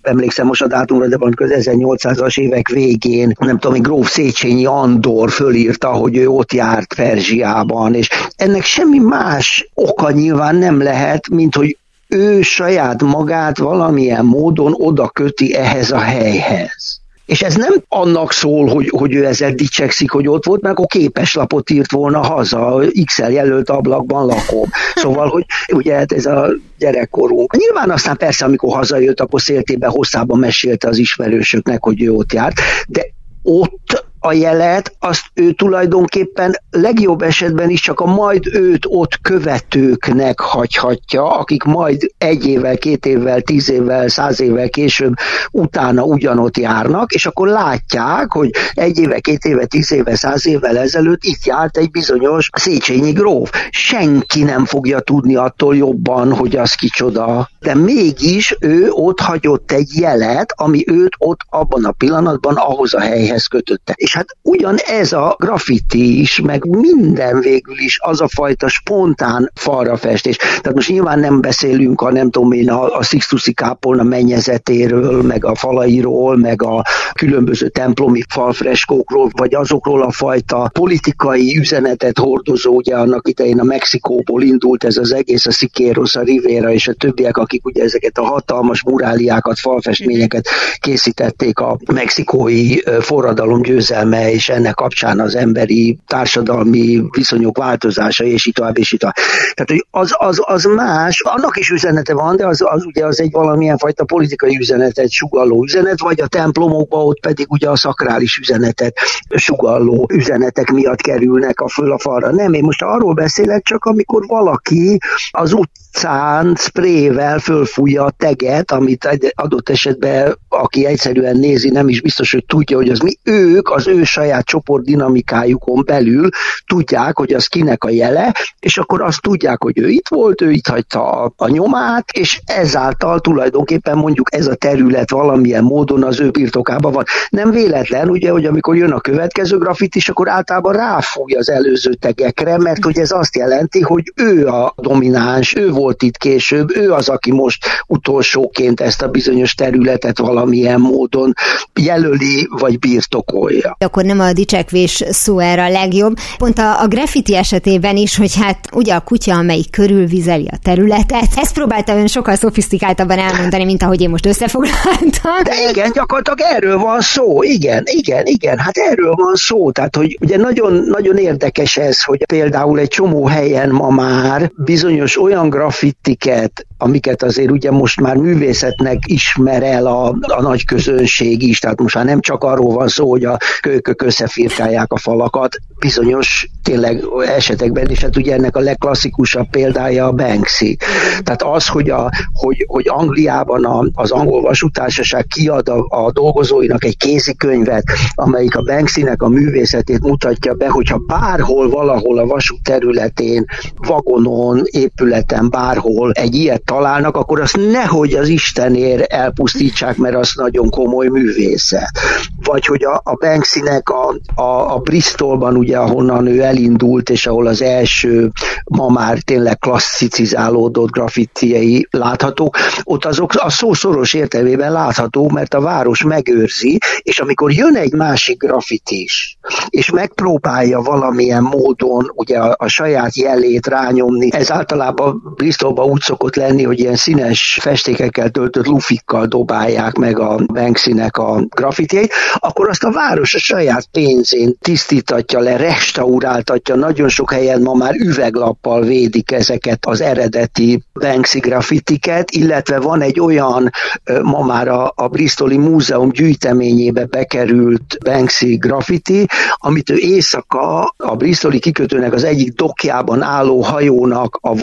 Speaker 5: nem emlékszem most a dátumra, de van köz 1800-as évek végén, nem tudom, Gróf Széchenyi Andor fölírta, hogy ő ott járt Perzsiában, és ennek semmi más oka nyilván nem lehet, mint hogy ő saját magát valamilyen módon oda köti ehhez a helyhez. És ez nem annak szól, hogy, hogy ő ezzel dicsekszik, hogy ott volt, mert akkor képeslapot írt volna haza, XL jelölt ablakban lakom. Szóval, hogy ugye hát ez a gyerekkorunk. Nyilván aztán persze, amikor hazajött, akkor széltében hosszában mesélte az ismerősöknek, hogy ő ott járt, de ott a jelet, azt ő tulajdonképpen legjobb esetben is csak a majd őt ott követőknek hagyhatja, akik majd egy évvel, két évvel, tíz évvel, száz évvel később utána ugyanott járnak, és akkor látják, hogy egy éve, két éve, tíz éve, száz évvel ezelőtt itt járt egy bizonyos Széchenyi gróf. Senki nem fogja tudni attól jobban, hogy az kicsoda. De mégis ő ott hagyott egy jelet, ami őt ott abban a pillanatban ahhoz a helyhez kötötte. És hát ugyan ez a graffiti is, meg minden végül is az a fajta spontán falra festés. Tehát most nyilván nem beszélünk a nem tudom én a, a Sixtusi kápolna mennyezetéről, meg a falairól, meg a különböző templomi falfreskókról, vagy azokról a fajta politikai üzenetet hordozó, ugye annak idején a Mexikóból indult ez az egész, a Siqueiros, a Rivera és a többiek, akik ugye ezeket a hatalmas muráliákat, falfestményeket készítették a mexikói forradalom győzelme értelme, és ennek kapcsán az emberi társadalmi viszonyok változása, és így tovább, és így tovább. Tehát, hogy az, az, az más, annak is üzenete van, de az, az ugye az egy valamilyen fajta politikai üzenetet sugalló üzenet, vagy a templomokba ott pedig ugye a szakrális üzenetet sugalló üzenetek miatt kerülnek a föl a falra. Nem, én most arról beszélek csak, amikor valaki az utcán sprével fölfújja a teget, amit adott esetben, aki egyszerűen nézi, nem is biztos, hogy tudja, hogy az mi ők, az ő saját csoport dinamikájukon belül tudják, hogy az kinek a jele, és akkor azt tudják, hogy ő itt volt, ő itt hagyta a, a nyomát, és ezáltal tulajdonképpen mondjuk ez a terület valamilyen módon az ő birtokában van. Nem véletlen, ugye, hogy amikor jön a következő grafit is, akkor általában ráfogja az előző tegekre, mert hogy ez azt jelenti, hogy ő a domináns, ő volt itt később, ő az, aki most utolsóként ezt a bizonyos területet valamilyen módon jelöli, vagy birtokolja.
Speaker 2: Akkor nem a dicsekvés szó erre a legjobb. Pont a, a graffiti esetében is, hogy hát ugye a kutya, amelyik körülvizeli a területet, ezt próbálta ön sokkal szofisztikáltabban elmondani, mint ahogy én most összefoglaltam.
Speaker 5: De igen, gyakorlatilag erről van szó, igen, igen, igen, hát erről van szó, tehát hogy ugye nagyon, nagyon érdekes ez, hogy például egy csomó helyen ma már bizonyos olyan graffitiket, amiket azért ugye most már művészetnek ismer el a, a nagy közönség is, tehát most már nem csak arról van szó, hogy a kölykök összefirkálják a falakat, bizonyos tényleg esetekben, és hát ugye ennek a legklasszikusabb példája a Banksy. Tehát az, hogy, a, hogy, hogy Angliában a, az angol vasútársaság kiad a, a dolgozóinak egy kézikönyvet, amelyik a Banksynek a művészetét mutatja be, hogyha bárhol, valahol a vasút területén, vagonon, épületen, bárhol egy ilyet találnak, akkor azt nehogy az Istenért elpusztítsák, mert az nagyon komoly művészet. Vagy hogy a, a Banksynek a, a, a Bristolban, ugye, ahonnan ő elindult, és ahol az első ma már tényleg klasszicizálódott graffitiei láthatók, ott azok a szó szoros értelmében látható, mert a város megőrzi, és amikor jön egy másik graffitis, és megpróbálja valamilyen módon ugye a, a saját jelét rányomni, ez általában Bristolban úgy szokott lenni, hogy ilyen színes festékekkel töltött lufikkal dobálják meg a Banksynek a graffitjait, akkor azt a város a saját pénzén tisztítatja le, restauráltatja, nagyon sok helyen ma már üveglappal védik ezeket az eredeti Banksy graffitiket, illetve van egy olyan ma már a, a Bristoli Múzeum gyűjteményébe bekerült Banksy graffiti, amit ő éjszaka a Bristoli kikötőnek az egyik dokjában álló hajónak a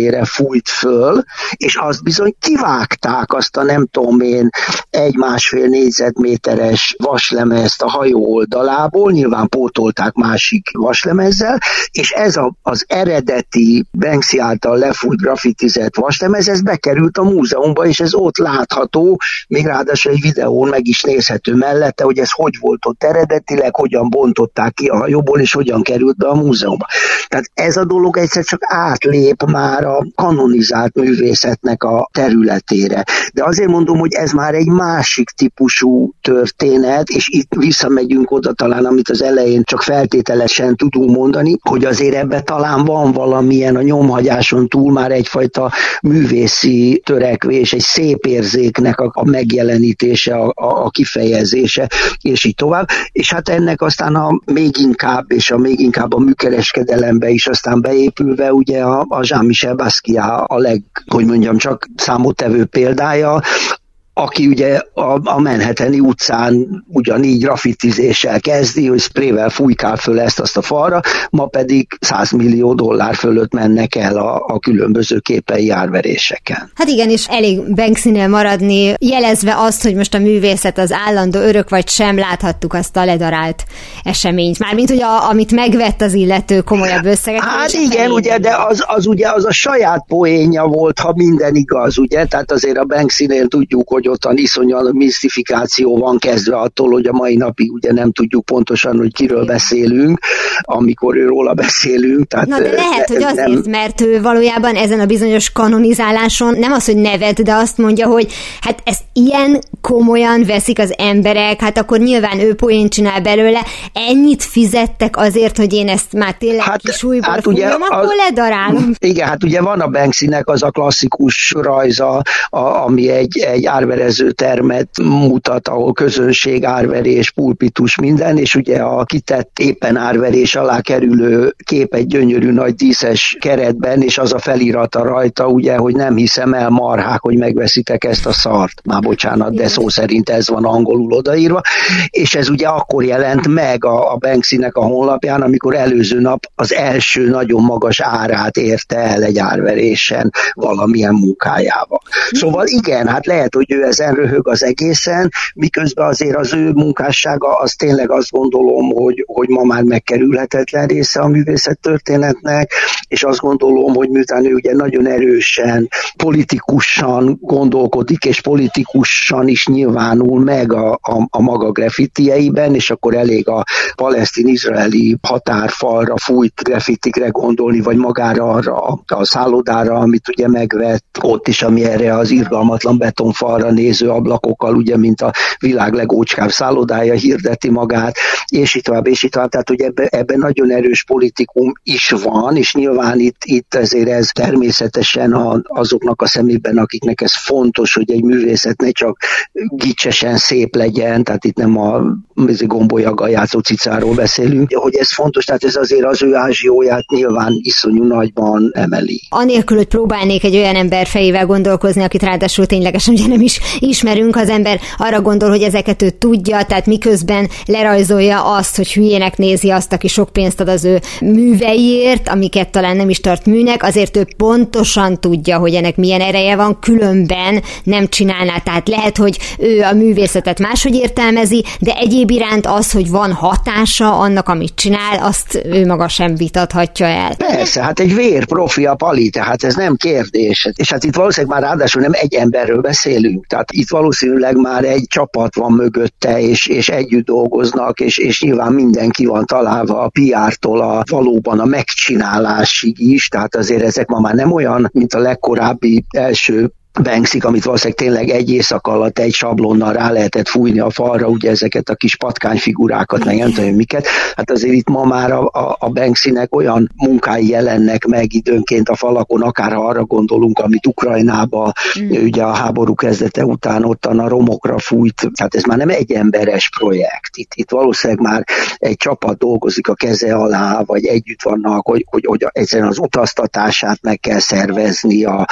Speaker 5: vaslemezére fújt föl, és azt bizony kivágták azt a nem tudom én egy-másfél négyzetméteres vaslemezt a hajó oldalából, nyilván pótolták másik vaslemezzel, és ez a, az eredeti Banksy által lefújt graffitizett vaslemez, ez bekerült a múzeumba, és ez ott látható, még ráadásul egy videón meg is nézhető mellette, hogy ez hogy volt ott eredetileg, hogyan bontották ki a hajóból, és hogyan került be a múzeumba. Tehát ez a dolog egyszer csak átlép már a kanonizált művészetnek a területére. De azért mondom, hogy ez már egy másik típusú történet, és itt visszamegyünk oda talán, amit az elején csak feltételesen tudunk mondani, hogy azért ebbe talán van valamilyen a nyomhagyáson túl már egyfajta művészi törekvés, egy szép érzéknek a, a megjelenítése, a, a, kifejezése, és így tovább. És hát ennek aztán a még inkább, és a még inkább a műkereskedelembe is aztán beépülve, ugye a, a Jean-Michel Basquiat a leg, hogy mondjam, csak számottevő példája, aki ugye a, a Manhattani utcán ugyanígy graffitizéssel kezdi, hogy sprével fújkál föl ezt azt a falra, ma pedig 100 millió dollár fölött mennek el a, a különböző képei árveréseken.
Speaker 2: Hát igen, és elég banksy maradni, jelezve azt, hogy most a művészet az állandó örök vagy sem, láthattuk azt a ledarált eseményt. Mármint, hogy a, amit megvett az illető komolyabb összeget.
Speaker 5: Hát igen, ugye, de az, az ugye az a saját poénja volt, ha minden igaz, ugye? Tehát azért a Banksy-nél tudjuk, hogy ottan iszonyal misztifikáció van kezdve attól, hogy a mai napig ugye nem tudjuk pontosan, hogy kiről beszélünk, amikor ő róla beszélünk. Tehát
Speaker 2: Na de lehet, hogy azért, nem... mert ő valójában ezen a bizonyos kanonizáláson nem az, hogy nevet, de azt mondja, hogy hát ezt ilyen komolyan veszik az emberek, hát akkor nyilván ő poén csinál belőle, ennyit fizettek azért, hogy én ezt már tényleg hát, kis újból hát ugye fújom, akkor ledarálom.
Speaker 5: Igen, hát ugye van a Banksynek az a klasszikus rajza, a, ami egy, egy árverező termet mutat, ahol közönség, árverés, pulpitus, minden, és ugye a kitett éppen árverés alá kerülő kép egy gyönyörű nagy díszes keretben, és az a felirata rajta, ugye, hogy nem hiszem el marhák, hogy megveszitek ezt a szart. Már bocsánat, de szó szerint ez van angolul odaírva, és ez ugye akkor jelent meg a, a Banksynek a honlapján, amikor előző nap az első nagyon magas árát érte el egy árverésen valamilyen munkájával. Szóval igen, hát lehet, hogy ő ő ezen röhög az egészen, miközben azért az ő munkássága az tényleg azt gondolom, hogy, hogy ma már megkerülhetetlen része a művészet történetnek, és azt gondolom, hogy miután ő ugye nagyon erősen, politikusan gondolkodik, és politikusan is nyilvánul meg a, a, a maga graffitieiben, és akkor elég a palesztin-izraeli határfalra fújt graffitikre gondolni, vagy magára arra a szállodára, amit ugye megvett, ott is, ami erre az irgalmatlan betonfalra néző ablakokkal, ugye, mint a világ legócskább szállodája hirdeti magát, és itt tovább, és itt tovább. Tehát, hogy ebben ebbe nagyon erős politikum is van, és nyilván itt, itt ezért ez természetesen a, azoknak a szemében, akiknek ez fontos, hogy egy művészet ne csak gicsesen szép legyen, tehát itt nem a gombolyaga játszó cicáról beszélünk, hogy ez fontos, tehát ez azért az ő ázsióját nyilván iszonyú nagyban emeli.
Speaker 2: Anélkül, hogy próbálnék egy olyan ember fejével gondolkozni, akit ráadásul ténylegesen ugye nem is ismerünk, az ember arra gondol, hogy ezeket ő tudja, tehát miközben lerajzolja azt, hogy hülyének nézi azt, aki sok pénzt ad az ő műveiért, amiket talán nem is tart műnek, azért ő pontosan tudja, hogy ennek milyen ereje van, különben nem csinálná. Tehát lehet, hogy ő a művészetet máshogy értelmezi, de egyéb iránt az, hogy van hatása annak, amit csinál, azt ő maga sem vitathatja el.
Speaker 5: Persze, hát egy vér profi a pali, tehát ez nem kérdés. És hát itt valószínűleg már ráadásul nem egy emberről beszélünk, tehát itt valószínűleg már egy csapat van mögötte, és, és együtt dolgoznak, és, és nyilván mindenki van találva a PR-tól a valóban a megcsinálásig is, tehát azért ezek ma már nem olyan, mint a legkorábbi első banksy amit valószínűleg tényleg egy éjszak alatt egy sablonnal rá lehetett fújni a falra, ugye ezeket a kis patkányfigurákat, meg nem tudom miket. Hát azért itt ma már a, a, a Banksynek olyan munkái jelennek meg időnként a falakon, akár ha arra gondolunk, amit Ukrajnába, mm. ugye a háború kezdete után ottan a romokra fújt, tehát ez már nem egy emberes projekt. Itt, itt valószínűleg már egy csapat dolgozik a keze alá, vagy együtt vannak, hogy, hogy, hogy egyszerűen az utaztatását meg kell szervezni, a,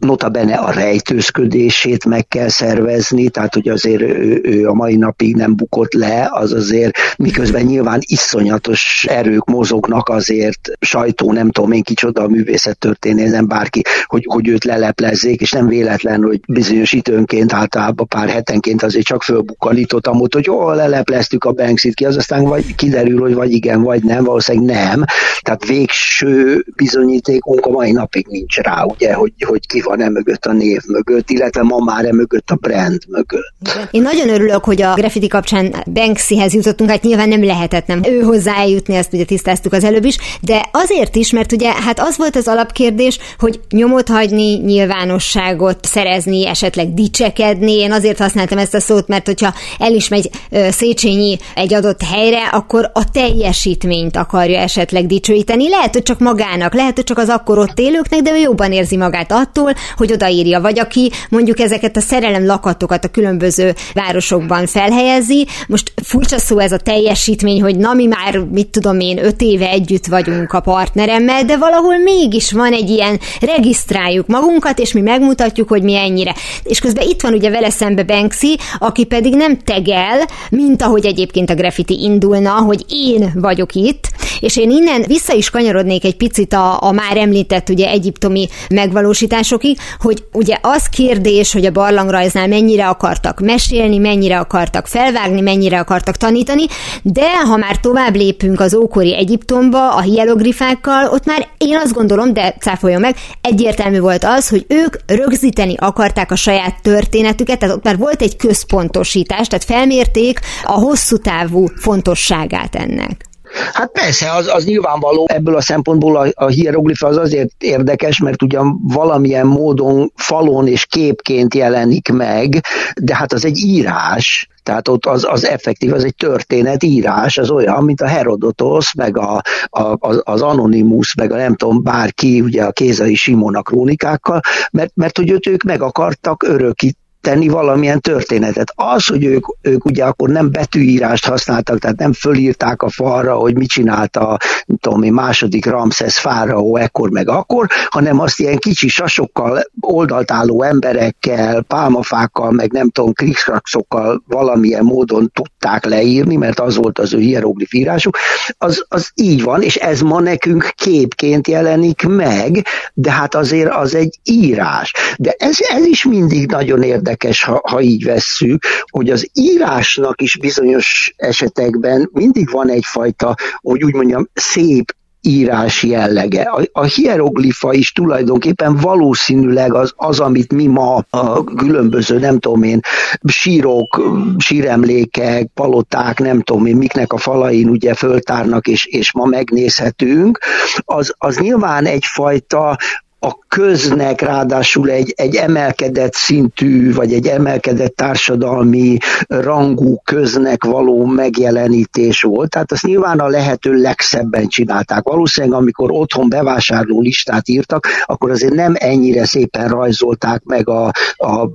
Speaker 5: notabene a rejtőzködését meg kell szervezni, tehát hogy azért ő, ő a mai napig nem bukott le, az azért miközben nyilván iszonyatos erők mozognak azért sajtó, nem tudom én kicsoda a művészet történézen bárki, hogy, hogy őt leleplezzék, és nem véletlen, hogy bizonyos időnként, általában pár hetenként azért csak fölbukkanított amúgy, hogy jól lelepleztük a Banksit ki, az aztán vagy kiderül, hogy vagy igen, vagy nem, valószínűleg nem. Tehát végső bizonyítékunk a mai napig nincs rá, ugye, hogy, hogy ki van e mögött a név mögött, illetve ma már e mögött a brand mögött.
Speaker 2: Én nagyon örülök, hogy a graffiti kapcsán Banksyhez jutottunk, hát nyilván nem lehetett nem ő hozzá eljutni, ezt ugye tisztáztuk az előbb is, de azért is, mert ugye hát az volt az alapkérdés, hogy nyomot hagyni, nyilvánosságot szerezni, esetleg dicsekedni. Én azért használtam ezt a szót, mert hogyha el is megy Széchenyi egy adott helyre, akkor a teljesítményt akarja esetleg dicsőíteni. Lehet, hogy csak magának, lehet, hogy csak az akkor ott élőknek, de ő jobban érzi magát attól, hogy odaírja, vagy aki mondjuk ezeket a szerelem lakatokat a különböző városokban felhelyezi. Most furcsa szó ez a teljesítmény, hogy na mi már, mit tudom én, öt éve együtt vagyunk a partneremmel, de valahol mégis van egy ilyen, regisztráljuk magunkat, és mi megmutatjuk, hogy mi ennyire. És közben itt van ugye vele szembe Banksy, aki pedig nem tegel, mint ahogy egyébként a graffiti indulna, hogy én vagyok itt, és én innen vissza is kanyarodnék egy picit a, a már említett ugye egyiptomi megvalósításokig, hogy ugye az kérdés, hogy a barlangrajznál mennyire akartak mesélni, mennyire akartak felvágni, mennyire akartak tanítani, de ha már tovább lépünk az ókori Egyiptomba, a hieroglifákkal, ott már én azt gondolom, de cáfoljon meg, egyértelmű volt az, hogy ők rögzíteni akarták a saját történetüket, tehát ott már volt egy központosítás, tehát felmérték a hosszú távú fontosságát ennek.
Speaker 5: Hát persze, az, az nyilvánvaló. Ebből a szempontból a, a hieroglifa az azért érdekes, mert ugyan valamilyen módon falon és képként jelenik meg, de hát az egy írás, tehát ott az, az effektív, az egy történetírás, az olyan, mint a Herodotos, meg a, a, az Anonymous, meg a nem tudom, bárki, ugye a Kézai Simon a krónikákkal, mert, mert hogy ők meg akartak örökít tenni valamilyen történetet. Az, hogy ők, ők ugye akkor nem betűírást használtak, tehát nem fölírták a falra, hogy mit csinálta tudom második Ramszesz fáraó ekkor meg akkor, hanem azt ilyen kicsi sasokkal, oldaltálló emberekkel, pálmafákkal, meg nem tudom, krikszrakszokkal valamilyen módon tudták leírni, mert az volt az ő hieroglif írásuk, az, az így van, és ez ma nekünk képként jelenik meg, de hát azért az egy írás. De ez, ez is mindig nagyon érdekes érdekes, ha, ha így vesszük, hogy az írásnak is bizonyos esetekben mindig van egyfajta, hogy úgy mondjam, szép írás jellege. A, a hieroglifa is tulajdonképpen valószínűleg az, az, amit mi ma a különböző, nem tudom én, sírok, síremlékek, paloták, nem tudom én, miknek a falain ugye föltárnak, és, és ma megnézhetünk, az, az nyilván egyfajta a köznek ráadásul egy, egy emelkedett szintű, vagy egy emelkedett társadalmi rangú köznek való megjelenítés volt. Tehát azt nyilván a lehető legszebben csinálták. Valószínűleg, amikor otthon bevásárló listát írtak, akkor azért nem ennyire szépen rajzolták meg a, a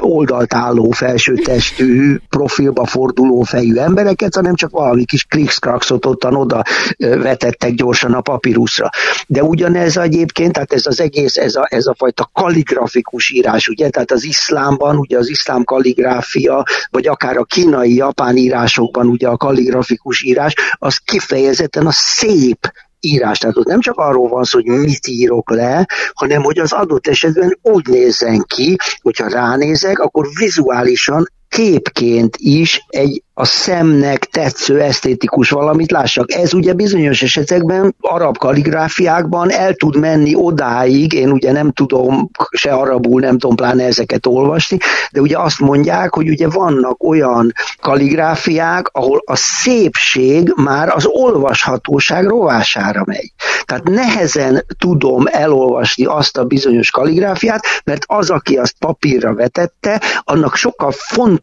Speaker 5: oldalt álló felsőtestű, profilba forduló fejű embereket, hanem csak valami kis krikszkrakszot ottan oda vetettek gyorsan a papíruszra. De ugyanez egyébként, tehát ez az egész, ez a, ez a fajta kaligrafikus írás, ugye, tehát az iszlámban, ugye az iszlám kaligráfia, vagy akár a kínai, japán írásokban ugye a kaligrafikus írás, az kifejezetten a szép írás. Tehát ott nem csak arról van szó, hogy mit írok le, hanem hogy az adott esetben úgy nézzen ki, hogyha ránézek, akkor vizuálisan képként is egy a szemnek tetsző esztétikus valamit lássak. Ez ugye bizonyos esetekben arab kaligráfiákban el tud menni odáig, én ugye nem tudom se arabul, nem tudom pláne ezeket olvasni, de ugye azt mondják, hogy ugye vannak olyan kaligráfiák, ahol a szépség már az olvashatóság rovására megy. Tehát nehezen tudom elolvasni azt a bizonyos kaligráfiát, mert az, aki azt papírra vetette, annak sokkal fontosabb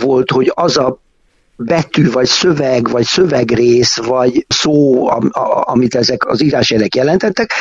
Speaker 5: volt, hogy az a betű, vagy szöveg, vagy szövegrész, vagy szó, amit ezek az írásjelek jelentettek,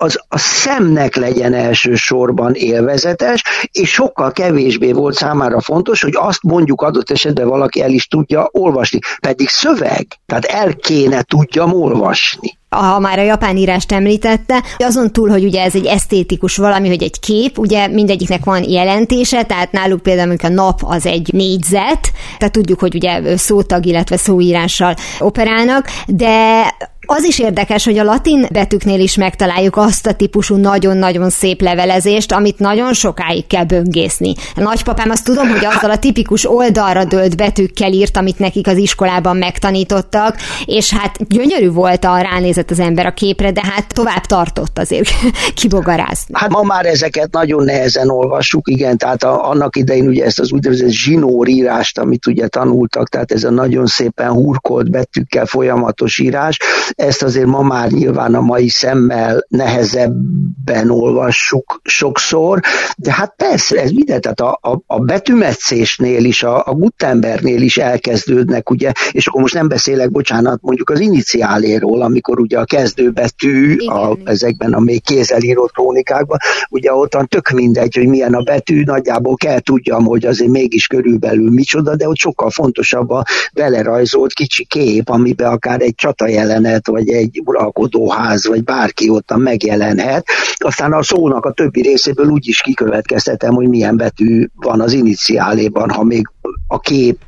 Speaker 5: az a szemnek legyen elsősorban élvezetes, és sokkal kevésbé volt számára fontos, hogy azt mondjuk adott esetben valaki el is tudja olvasni. Pedig szöveg, tehát el kéne tudjam olvasni
Speaker 2: ha már a japán írást említette, azon túl, hogy ugye ez egy esztétikus valami, hogy egy kép, ugye mindegyiknek van jelentése, tehát náluk például a nap az egy négyzet, tehát tudjuk, hogy ugye szótag, illetve szóírással operálnak, de az is érdekes, hogy a latin betűknél is megtaláljuk azt a típusú nagyon-nagyon szép levelezést, amit nagyon sokáig kell böngészni. A nagypapám azt tudom, hogy azzal a tipikus oldalra dölt betűkkel írt, amit nekik az iskolában megtanítottak, és hát gyönyörű volt a ránézett az ember a képre, de hát tovább tartott azért kibogarászni.
Speaker 5: Hát ma már ezeket nagyon nehezen olvassuk, igen, tehát a, annak idején ugye ezt az úgynevezett zsinórírást, amit ugye tanultak, tehát ez a nagyon szépen hurkolt betűkkel folyamatos írás, ezt azért ma már nyilván a mai szemmel nehezebben olvassuk sokszor, de hát persze, ez minden, tehát a, a, a betűmetszésnél is, a, a Gutenbergnél is elkezdődnek, ugye, és akkor most nem beszélek, bocsánat, mondjuk az iniciáléról, amikor ugye a kezdőbetű a, ezekben a még kézzel írott krónikákban, ugye ottan tök mindegy, hogy milyen a betű, nagyjából kell tudjam, hogy azért mégis körülbelül micsoda, de ott sokkal fontosabb a belerajzolt kicsi kép, amiben akár egy csata jelenet vagy egy uralkodóház, vagy bárki ott megjelenhet. Aztán a szónak a többi részéből úgy is kikövetkeztetem, hogy milyen betű van az iniciáléban, ha még a kép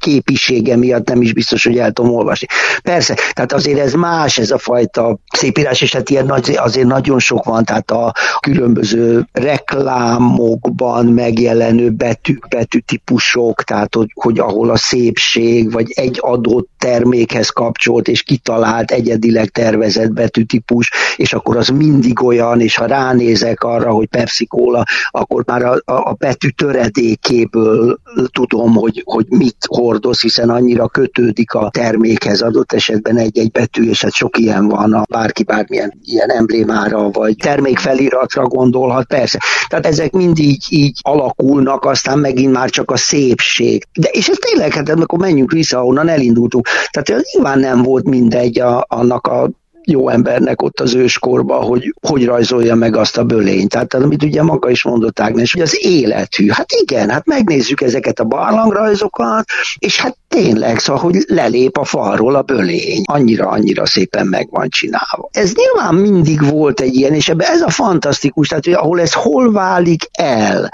Speaker 5: képisége miatt nem is biztos, hogy el tudom olvasni. Persze, tehát azért ez más, ez a fajta szépírás, és hát ilyen nagy, azért nagyon sok van, tehát a különböző reklámokban megjelenő betűk, betűtípusok, tehát hogy, hogy ahol a szépség, vagy egy adott termékhez kapcsolt és kitalált, egyedileg tervezett betűtípus, és akkor az mindig olyan, és ha ránézek arra, hogy Pepsi Cola, akkor már a, a betű töredékéből tudom, hogy, hogy mit, hordoz, hiszen annyira kötődik a termékhez adott esetben egy-egy betű, és hát sok ilyen van, a bárki bármilyen ilyen emblémára, vagy termékfeliratra gondolhat, persze. Tehát ezek mind így, így alakulnak, aztán megint már csak a szépség. De és ez tényleg, hát akkor menjünk vissza, onnan elindultunk. Tehát nyilván nem volt mindegy a, annak a jó embernek ott az őskorba, hogy hogy rajzolja meg azt a bölényt. Tehát amit ugye maga is mondott Ágnes, hogy az élethű. Hát igen, hát megnézzük ezeket a barlangrajzokat, és hát tényleg, szóval, hogy lelép a falról a bölény. Annyira-annyira szépen meg van csinálva. Ez nyilván mindig volt egy ilyen, és ebbe ez a fantasztikus, tehát hogy ahol ez hol válik el,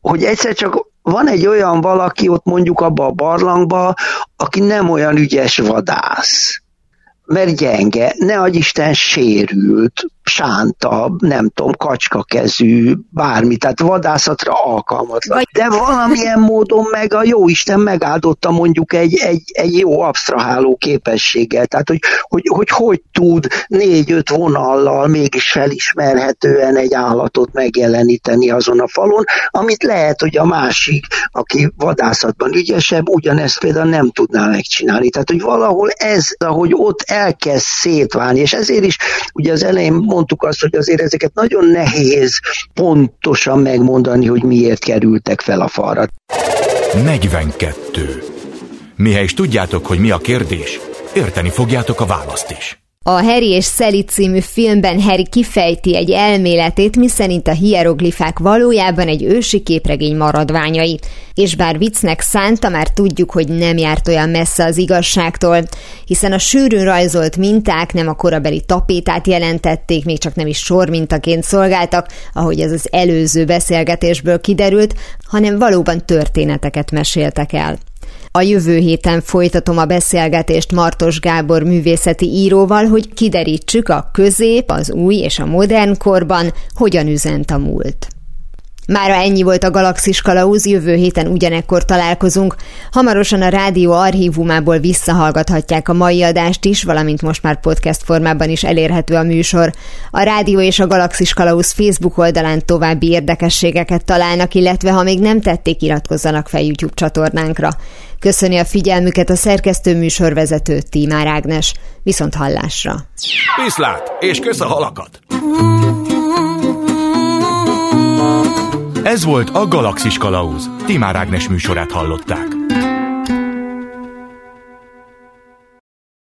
Speaker 5: hogy egyszer csak van egy olyan valaki ott mondjuk abba a barlangba, aki nem olyan ügyes vadász mert gyenge, ne adj Isten sérült, sánta, nem tudom, kacskakezű, bármi, tehát vadászatra alkalmatlan. De valamilyen módon meg a jó Isten megáldotta mondjuk egy, egy, egy jó absztraháló képességgel, tehát hogy hogy, hogy, hogy tud négy-öt vonallal mégis felismerhetően egy állatot megjeleníteni azon a falon, amit lehet, hogy a másik, aki vadászatban ügyesebb, ugyanezt például nem tudná megcsinálni. Tehát, hogy valahol ez, ahogy ott elkezd szétválni, és ezért is ugye az elején mondtuk azt, hogy azért ezeket nagyon nehéz pontosan megmondani, hogy miért kerültek fel a falra.
Speaker 1: 42. Mihely is tudjátok, hogy mi a kérdés, érteni fogjátok a választ is.
Speaker 2: A Harry és Sally című filmben Harry kifejti egy elméletét, miszerint a hieroglifák valójában egy ősi képregény maradványai. És bár viccnek szánta, már tudjuk, hogy nem járt olyan messze az igazságtól, hiszen a sűrűn rajzolt minták nem a korabeli tapétát jelentették, még csak nem is sormintaként szolgáltak, ahogy ez az előző beszélgetésből kiderült, hanem valóban történeteket meséltek el. A jövő héten folytatom a beszélgetést Martos Gábor művészeti íróval, hogy kiderítsük a közép, az új és a modern korban hogyan üzent a múlt. Mára ennyi volt a Galaxis Kalauz, jövő héten ugyanekkor találkozunk. Hamarosan a rádió archívumából visszahallgathatják a mai adást is, valamint most már podcast formában is elérhető a műsor. A rádió és a Galaxis Kalauz Facebook oldalán további érdekességeket találnak, illetve ha még nem tették, iratkozzanak fel YouTube csatornánkra. Köszöni a figyelmüket a szerkesztő műsorvezető Tímár Ágnes. Viszont hallásra!
Speaker 1: Viszlát, és kösz a halakat! Ez volt a Galaxis Kalauz. Timár Ágnes műsorát hallották.